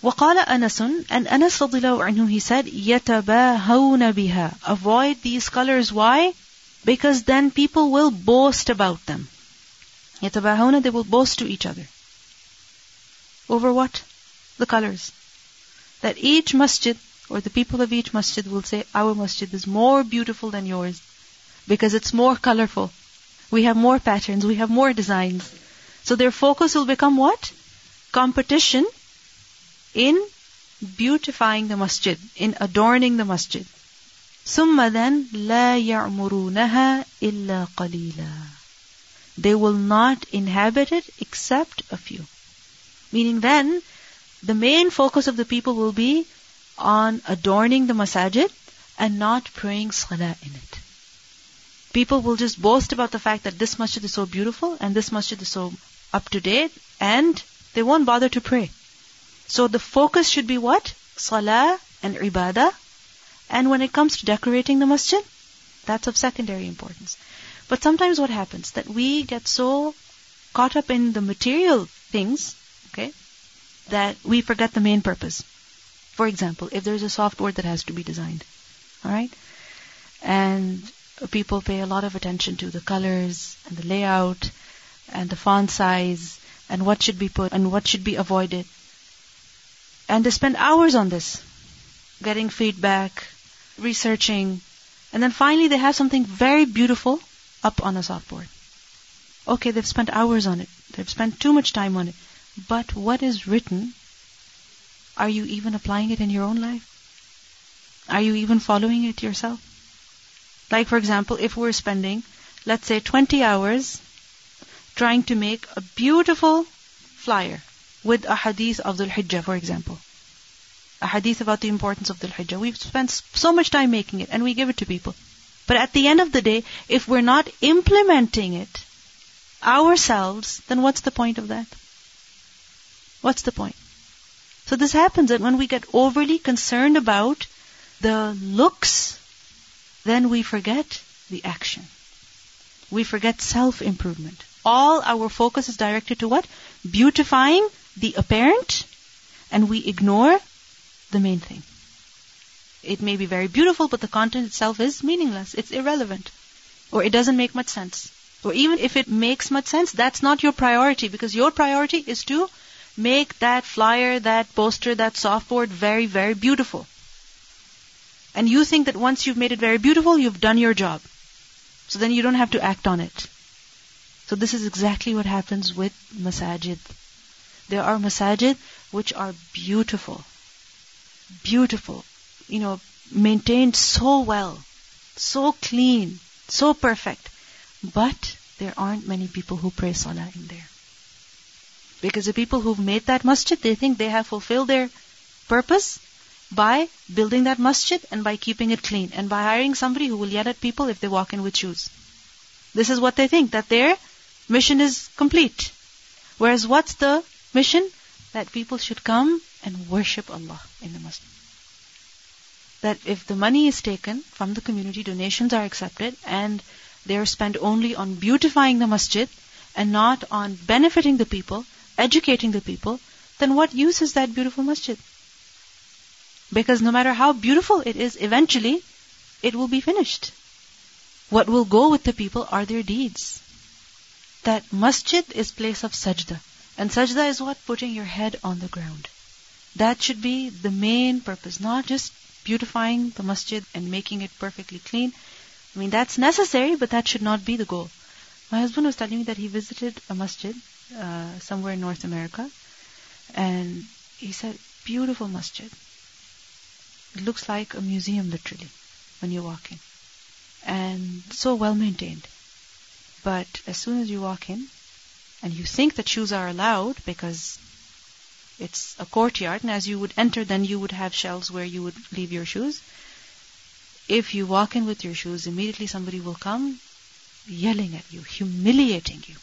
وقال أنس and Anas radiallahu anhu he said يتباهون بها avoid these colors why because then people will boast about them. Yatabahuna, they will boast to each other. Over what? The colors. That each masjid, or the people of each masjid will say, our masjid is more beautiful than yours. Because it's more colorful. We have more patterns, we have more designs. So their focus will become what? Competition in beautifying the masjid, in adorning the masjid. ثم then لا يعمرونها إلا قليلا. They will not inhabit it except a few. Meaning then, the main focus of the people will be on adorning the masajid and not praying salah in it. People will just boast about the fact that this masjid is so beautiful and this masjid is so up to date and they won't bother to pray. So the focus should be what? Salah and ibadah. and when it comes to decorating the masjid, that's of secondary importance. But sometimes what happens? That we get so caught up in the material things, okay, that we forget the main purpose. For example, if there's a softboard that has to be designed, alright? And people pay a lot of attention to the colors and the layout and the font size and what should be put and what should be avoided. And they spend hours on this, getting feedback, researching, and then finally they have something very beautiful up on a softboard. Okay, they've spent hours on it. They've spent too much time on it. But what is written, are you even applying it in your own life? Are you even following it yourself? Like for example, if we're spending, let's say 20 hours trying to make a beautiful flyer with a hadith of the Hijjah, for example. Hadith about the importance of the Hijjah. We've spent so much time making it and we give it to people. But at the end of the day, if we're not implementing it ourselves, then what's the point of that? What's the point? So this happens that when we get overly concerned about the looks, then we forget the action. We forget self-improvement all our focus is directed to what? Beautifying the apparent, and we ignore the main thing. It may be very beautiful, but the content itself is meaningless. It's irrelevant. Or it doesn't make much sense. Or even if it makes much sense, that's not your priority because your priority is to make that flyer, that poster, that softboard very, very beautiful. And you think that once you've made it very beautiful, you've done your job. So then you don't have to act on it. So this is exactly what happens with masajid. There are masajid which are beautiful. Beautiful. You know, maintained so well. So clean. So perfect. But there aren't many people who pray salah in there. Because the people who've made that masjid, they think they have fulfilled their purpose by building that masjid and by keeping it clean and by hiring somebody who will yell at people if they walk in with shoes. This is what they think, that their mission is complete. Whereas what's the mission? That people should come and worship Allah in the masjid. That if the money is taken from the community, donations are accepted and they are spent only on beautifying the masjid and not on benefiting the people, educating the people, then what use is that beautiful masjid? Because no matter how beautiful it is, eventually it will be finished. What will go with the people are their deeds. That masjid is place of sajda. And sajda is what? Putting your head on the ground. That should be the main purpose, not just beautifying the masjid and making it perfectly clean. I mean, that's necessary, but that should not be the goal. My husband was telling me that he visited a masjid uh, somewhere in North America, and he said, beautiful masjid. It looks like a museum, literally, when you walk in. And so well maintained. But as soon as you walk in, and you think that shoes are allowed because it's a courtyard, and as you would enter, then you would have shelves where you would leave your shoes. If you walk in with your shoes, immediately somebody will come yelling at you, humiliating you.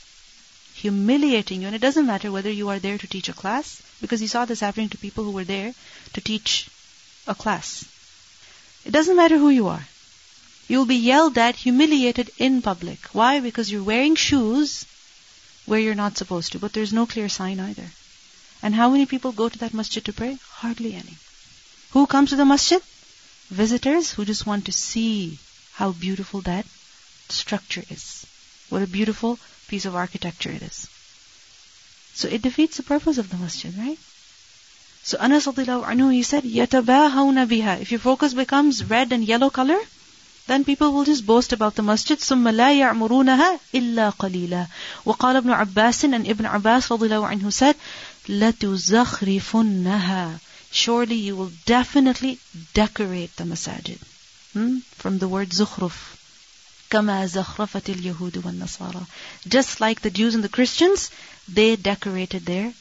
Humiliating you. And it doesn't matter whether you are there to teach a class, because you saw this happening to people who were there to teach a class. It doesn't matter who you are. You'll be yelled at, humiliated in public. Why? Because you're wearing shoes where you're not supposed to, but there's no clear sign either. And how many people go to that masjid to pray? Hardly any. Who comes to the masjid? visitors who just want to see how beautiful that structure is. What a beautiful piece of architecture it is. So it defeats the purpose of the masjid, right? So Anas anhu, he said, يَتَبَاهَوْنَ بِهَا If your focus becomes red and yellow color, then people will just boast about the masjid. ثُمَّ لَا يَعْمُرُونَهَا إِلَّا قَلِيلًا وقال ابن عباس and Ibn Abbas رضي الله عنه said, لَتُزَخْرِفُنَّهَا surely you will definitely decorate the masajid. Hmm? From the word zukhruf. كما زخرفت اليهود والنصارى. Just like the Jews and the Christians, they decorated their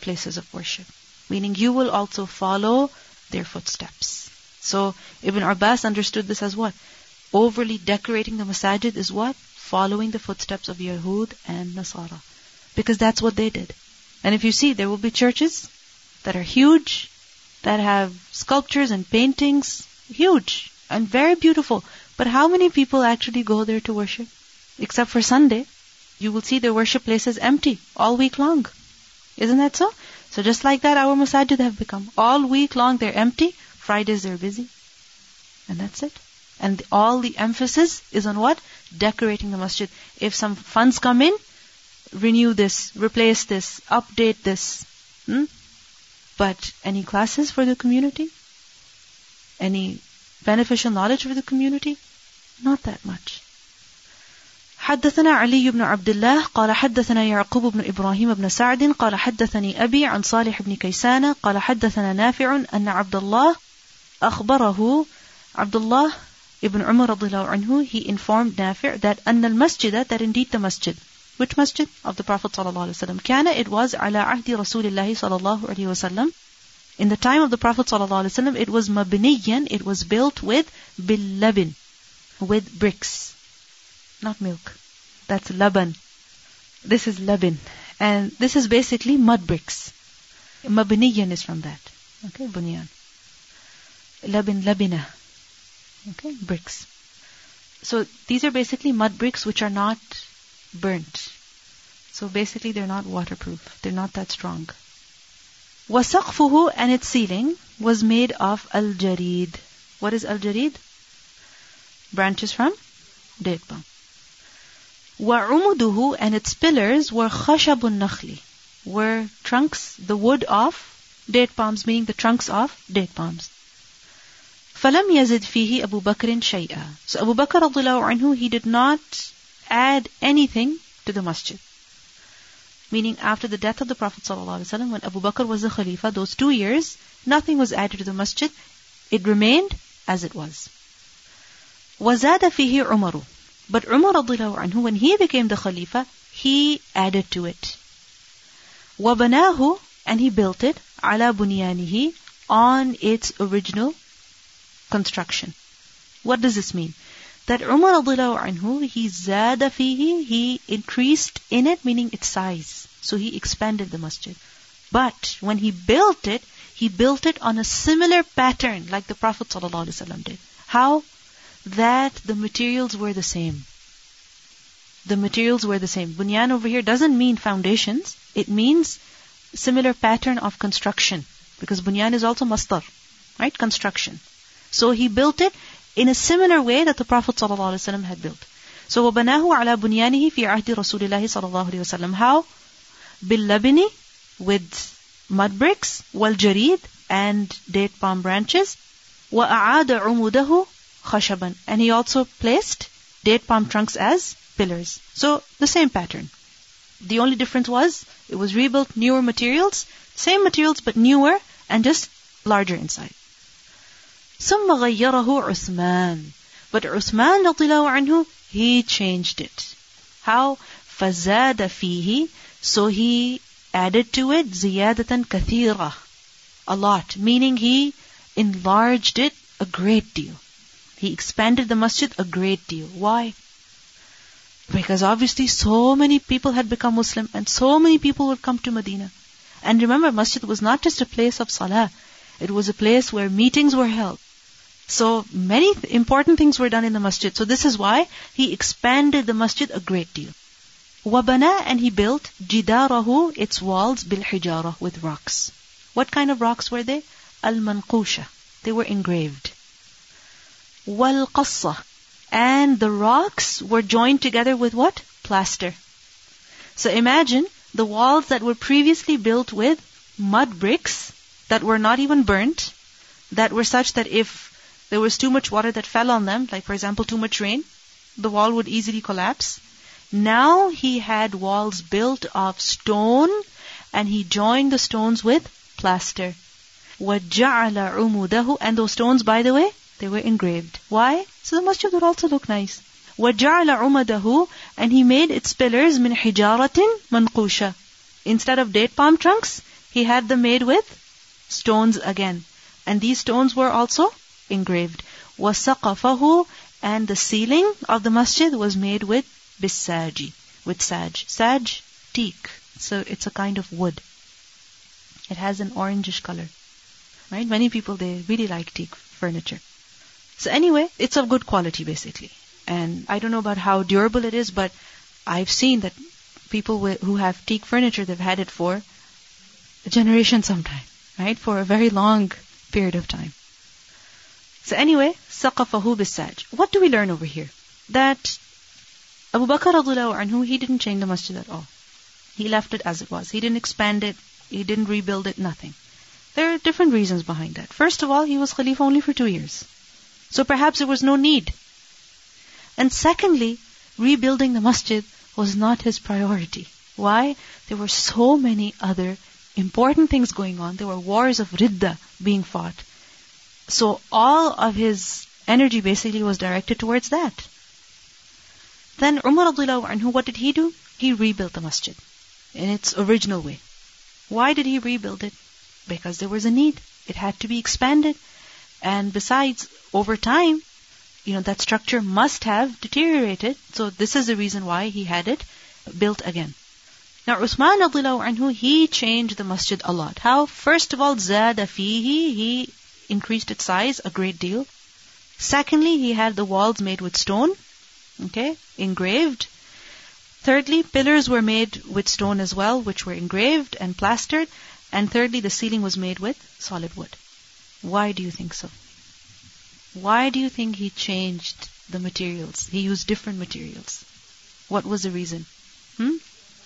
places of worship. Meaning you will also follow their footsteps. So Ibn Abbas understood this as what? Overly decorating the masajid is what? Following the footsteps of Yahud and Nasara. Because that's what they did. And if you see, there will be churches that are huge, that have sculptures and paintings, huge and very beautiful. But how many people actually go there to worship? Except for Sunday, you will see their worship places empty all week long. Isn't that so? So just like that, our masajid have become. All week long they're empty, Fridays they're busy. And that's it. And all the emphasis is on what? Decorating the masjid. If some funds come in, renew this, replace this, update this. Hmm? But any classes for the community? Any beneficial knowledge for the community? Not that much. حدثنا علي بن عبد الله قال حدثنا يعقوب بن إبراهيم بن سعد قال حدثني أبي عن صالح بن كيسان قال حدثنا نافع أن عبد الله أخبره عبد الله ibn Umar رضي الله عنه he informed Nafi' that أن المسجد that indeed the masjid which masjid? Of the Prophet ﷺ. Kana, it was ala ahdi Rasulillahi sallallahu alayhi wasallam. In the time of the Prophet ﷺ, it was mabniyan, it was built with bil with bricks. Not milk. That's laban. This is labin. And this is basically mud bricks. Mabniyan is from that. Okay, bunyan. Labin, labina. Okay, bricks. So these are basically mud bricks which are not burnt. So basically they're not waterproof. They're not that strong. وَسَقْفُهُ and its ceiling was made of al-jarid. What is al-jarid? Branches from date palm. وَعُمُدُهُ and its pillars were خَشَبُ النَّخْلِ were trunks, the wood of date palms, meaning the trunks of date palms. فَلَمْ يَزِدْ فِيهِ أَبُو بَكْرٍ شَيْئًا So Abu Bakr radiallahu anhu, he did not add anything to the masjid. Meaning after the death of the Prophet ﷺ, when Abu Bakr was the Khalifa, those two years, nothing was added to the masjid. It remained as it was. وَزَادَ فِيهِ عُمَرُ But Umar radiallahu anhu, when he became the Khalifa, he added to it. وَبَنَاهُ And he built it عَلَى بُنْيَانِهِ On its original construction. What does this mean? That Umar anhu, he zada fihi, he increased in it, meaning its size. So he expanded the masjid. But when he built it, he built it on a similar pattern like the Prophet ﷺ did. How? That the materials were the same. The materials were the same. Bunyan over here doesn't mean foundations. It means similar pattern of construction. Because bunyan is also masdar. Right? Construction. So he built it in a similar way that the Prophet ﷺ had built. So وَبَنَاهُ عَلَى بُنْيَانِهِ فِي عَهْدِ رَسُولِ اللَّهِ صَلَى اللَّهُ عَلَيْهِ وسلم. How? بِاللَّبِنِ With mud bricks, وَالْجَرِيد And date palm branches. وَأَعَادَ عُمُودَهُ خَشَبًا And he also placed date palm trunks as pillars. So the same pattern. The only difference was it was rebuilt newer materials, same materials but newer and just larger inside. ثم غيره عثمان but Uthman radiallahu anhu he changed it how فزاد فيه so he added to it زيادة كثيرة a lot meaning he enlarged it a great deal he expanded the masjid a great deal why because obviously so many people had become Muslim and so many people would come to Medina. And remember, masjid was not just a place of salah. It was a place where meetings were held. so many th- important things were done in the masjid. So this is why he expanded the masjid a great deal. Wabana and he built jidarahu, its walls, bil hijara, with rocks. What kind of rocks were they? Al manqusha. They were engraved. Wal qassa. And the rocks were joined together with what? Plaster. So imagine the walls that were previously built with mud bricks that were not even burnt, that were such that if there was too much water that fell on them, like for example too much rain, the wall would easily collapse. Now he had walls built of stone and he joined the stones with plaster. وَجَعَلَ عُمُودَهُ And those stones, by the way, they were engraved. Why? So the masjid would also look nice. وَجَعَلَ عُمَدَهُ And he made its pillars min hijaratin manqusha. Instead of date palm trunks, he had them made with stones again. And these stones were also engraved. وَسَقَفَهُ And the ceiling of the masjid was made with bisaji, with saj. Saj, teak. So it's a kind of wood. It has an orangish color. Right? Many people, they really like teak furniture. So anyway, it's of good quality basically. And I don't know about how durable it is, but I've seen that people with, who have teak furniture, they've had it for a generation sometime, right? For a very long period of time. So anyway, سَقَفَهُ بِالسَّاجِ What do we learn over here? That Abu Bakr radiallahu anhu, he didn't change the masjid at all. He left it as it was. He didn't expand it. He didn't rebuild it, nothing. There are different reasons behind that. First of all, he was Khalifa only for two years. So perhaps there was no need. And secondly, rebuilding the masjid was not his priority. Why? There were so many other important things going on. There were wars of Ridda being fought. So all of his energy basically was directed towards that. Then Umar anhu, what did he do? He rebuilt the masjid in its original way. Why did he rebuild it? Because there was a need. It had to be expanded. And besides, over time, you know, that structure must have deteriorated. So this is the reason why he had it built again. Now Uthman anhu, he changed the masjid a lot. How? First of all, zada fihi, he increased its size a great deal. Secondly, he had the walls made with stone, okay, engraved. Thirdly, pillars were made with stone as well, which were engraved and plastered. And thirdly, the ceiling was made with solid wood. Why do you think so? Why do you think he changed the materials? He used different materials. What was the reason? Hmm?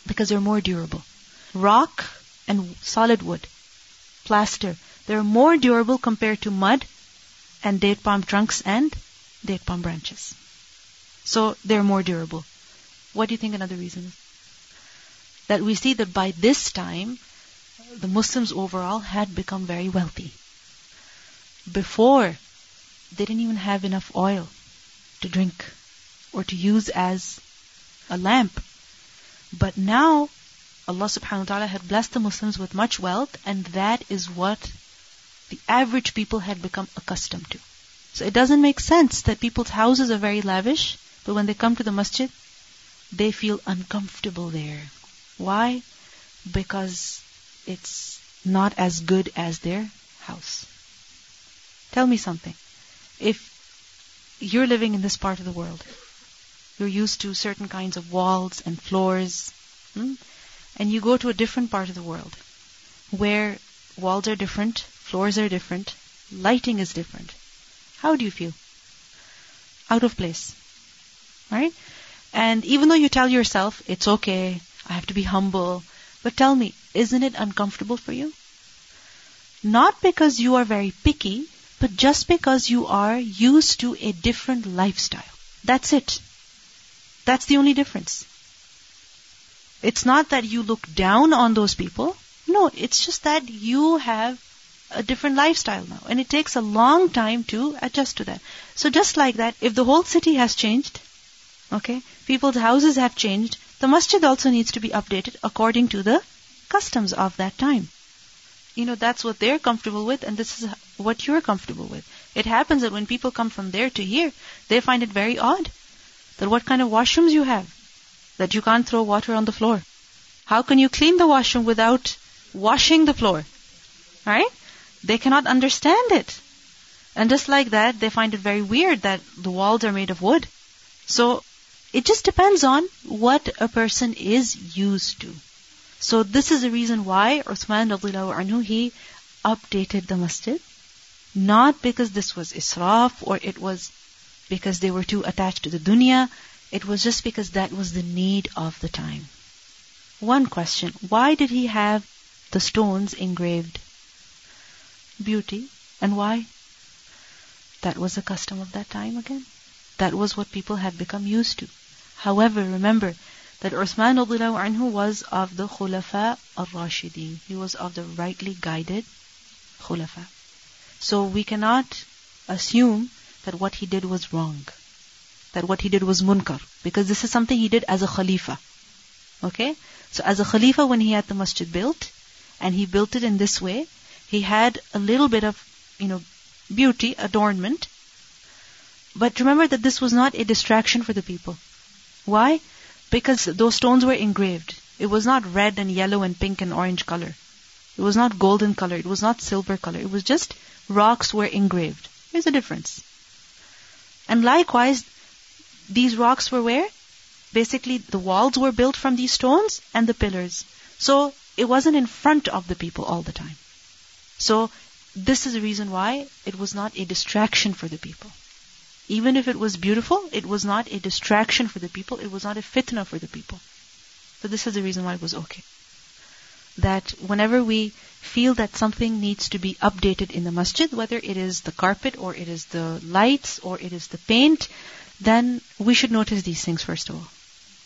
Because they're more durable. Rock and solid wood, plaster, they're more durable compared to mud and date palm trunks and date palm branches. So they're more durable. What do you think another reason is? That we see that by this time, the Muslims overall had become very wealthy. Before, they didn't even have enough oil to drink or to use as a lamp. But now, Allah subhanahu wa ta'ala had blessed the Muslims with much wealth, and that is what the average people had become accustomed to. So it doesn't make sense that people's houses are very lavish, but when they come to the masjid, they feel uncomfortable there. Why? Because it's not as good as their house. Tell me something. If you're living in this part of the world, you're used to certain kinds of walls and floors, hmm? and you go to a different part of the world where walls are different, floors are different, lighting is different. How do you feel? Out of place. Right? And even though you tell yourself, it's okay, I have to be humble, but tell me, isn't it uncomfortable for you? Not because you are very picky, but just because you are used to a different lifestyle. That's it. That's the only difference. It's not that you look down on those people. No, it's just that you have a different lifestyle now. And it takes a long time to adjust to that. So just like that, if the whole city has changed, okay, people's houses have changed, the masjid also needs to be updated according to the customs of that time. You know, that's what they're comfortable with, and this is what you're comfortable with. It happens that when people come from there to here, they find it very odd that what kind of washrooms you have, that you can't throw water on the floor. How can you clean the washroom without washing the floor? Right? They cannot understand it. And just like that, they find it very weird that the walls are made of wood. So, it just depends on what a person is used to. So this is the reason why Uthman anhu, he updated the masjid. Not because this was israf or it was because they were too attached to the dunya. It was just because that was the need of the time. One question. Why did he have the stones engraved? Beauty. And why? That was the custom of that time again. That was what people had become used to. However, remember that Uthman anhu was of the Khulafa al-Rashidin. He was of the rightly guided Khulafa. So we cannot assume that what he did was wrong. That what he did was munkar. Because this is something he did as a Khalifa. Okay? So as a Khalifa, when he had the masjid built, and he built it in this way, he had a little bit of, you know, beauty, adornment. But remember that this was not a distraction for the people. Why? Because those stones were engraved. It was not red and yellow and pink and orange color. It was not golden color. It was not silver color. It was just rocks were engraved. There's a difference. And likewise, these rocks were where? Basically, the walls were built from these stones and the pillars. So it wasn't in front of the people all the time. So this is the reason why it was not a distraction for the people. Even if it was beautiful, it was not a distraction for the people, it was not a fitna for the people. So this is the reason why it was okay. That whenever we feel that something needs to be updated in the masjid, whether it is the carpet or it is the lights or it is the paint, then we should notice these things first of all.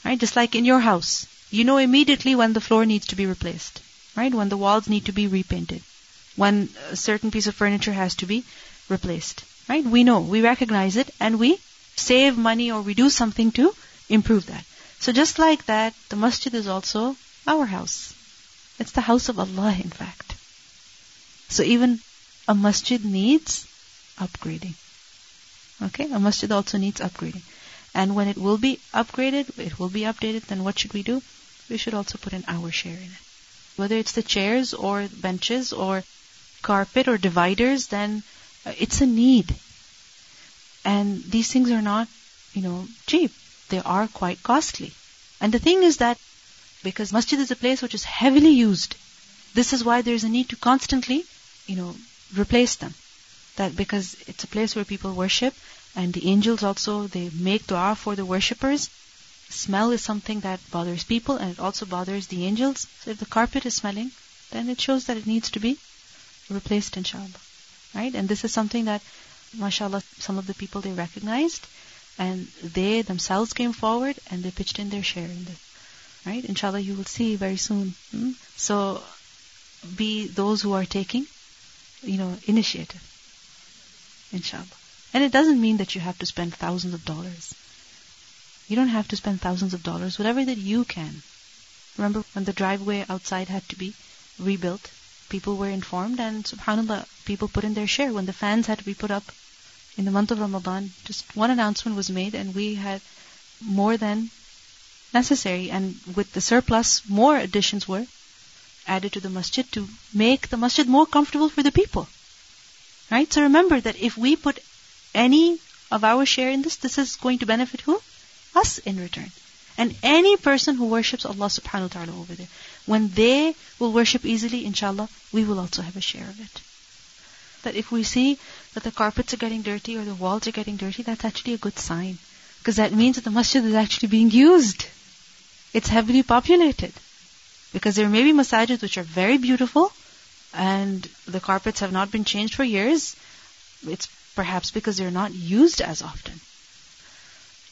Right? Just like in your house. You know immediately when the floor needs to be replaced. Right? When the walls need to be repainted. When a certain piece of furniture has to be replaced. Right? We know, we recognize it, and we save money or we do something to improve that. So just like that, the masjid is also our house. It's the house of Allah, in fact. So even a masjid needs upgrading. Okay? A masjid also needs upgrading. And when it will be upgraded, it will be updated, then what should we do? We should also put in our share in it. Whether it's the chairs or benches or carpet or dividers, then uh, it's a need. And these things are not, you know, cheap. They are quite costly. And the thing is that because masjid is a place which is heavily used, this is why there's a need to constantly, you know, replace them. That because it's a place where people worship and the angels also, they make dua for the worshippers. Smell is something that bothers people and it also bothers the angels. So if the carpet is smelling, then it shows that it needs to be replaced inshallah. Right? And this is something that mashallah, some of the people they recognized and they themselves came forward and they pitched in their share in this. Right? Inshallah, you will see very soon. Hmm? So, be those who are taking, you know, initiative. Inshallah. And it doesn't mean that you have to spend thousands of dollars. You don't have to spend thousands of dollars. Whatever that you can. Remember when the driveway outside had to be rebuilt? People were informed and subhanAllah, people put in their share. When the fans had to be put up in the month of Ramadan, just one announcement was made and we had more than necessary. And with the surplus, more additions were added to the masjid to make the masjid more comfortable for the people. Right? So remember that if we put any of our share in this, this is going to benefit who? Us in return. And any person who worships Allah subhanahu wa ta'ala over there, when they will worship easily, inshallah, we will also have a share of it. That if we see that the carpets are getting dirty or the walls are getting dirty, that's actually a good sign. Because that means that the masjid is actually being used. It's heavily populated. Because there may be masajids which are very beautiful and the carpets have not been changed for years. It's perhaps because they're not used as often.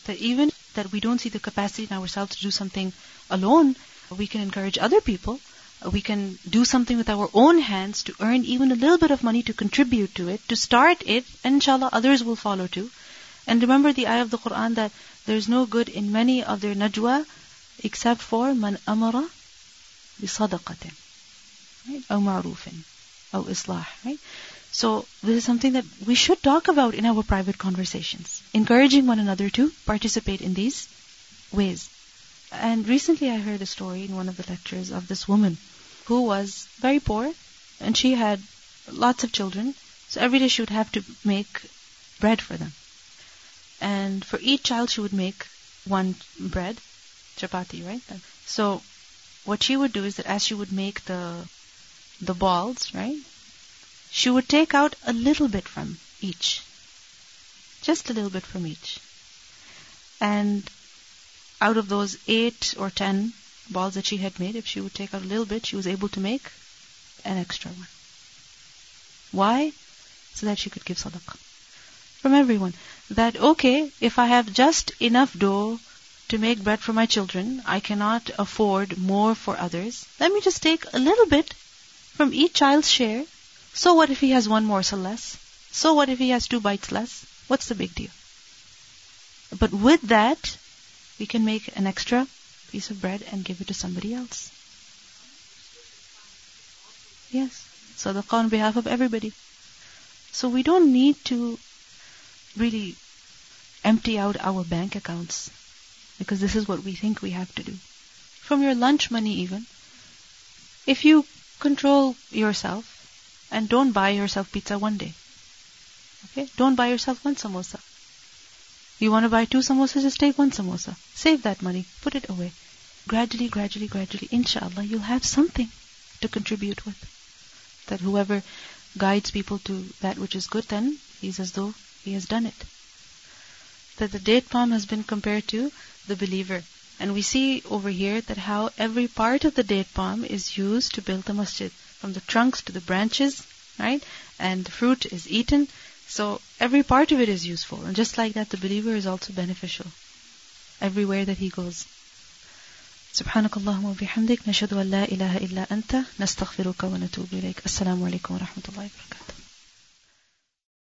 That even that we don't see the capacity in ourselves to do something alone, we can encourage other people we can do something with our own hands to earn even a little bit of money to contribute to it, to start it, and inshallah others will follow too. And remember the ayah of the Quran that there's no good in many of their najwa except for man amara bisadaqatin, right? Or ma'rufin, or islah, right? So this is something that we should talk about in our private conversations, encouraging one another to participate in these ways. And recently I heard a story in one of the lectures of this woman who was very poor and she had lots of children. So every day she would have to make bread for them. And for each child she would make one bread, chapati, right? So what she would do is that as she would make the the balls, right? She would take out a little bit from each. Just a little bit from each. And out of those eight or ten balls that she had made, if she would take out a little bit, she was able to make an extra one. Why? So that she could give sadaqah. From everyone. That, okay, if I have just enough dough to make bread for my children, I cannot afford more for others. Let me just take a little bit from each child's share. So what if he has one morsel less? So what if he has two bites less? What's the big deal? But with that, we can make an extra piece of bread and give it to somebody else. Yes. So Sadaqah on behalf of everybody. So we don't need to really empty out our bank accounts because this is what we think we have to do. From your lunch money even. If you control yourself and don't buy yourself pizza one day. Okay? Don't buy yourself one samosa. You want to buy two samosas, just take one samosa. Save that money. Put it away. Gradually, gradually, gradually, inshallah, you'll have something to contribute with. That whoever guides people to that which is good, then he's as though he has done it. That the date palm has been compared to the believer. And we see over here that how every part of the date palm is used to build the masjid. From the trunks to the branches, right? And the fruit is eaten. So every part of it is useful. And just like that, the believer is also beneficial everywhere that he goes. سبحانك اللهم وبحمدك نشهد أن لا إله إلا أنت نستغفرك ونتوب إليك السلام عليكم ورحمة الله وبركاته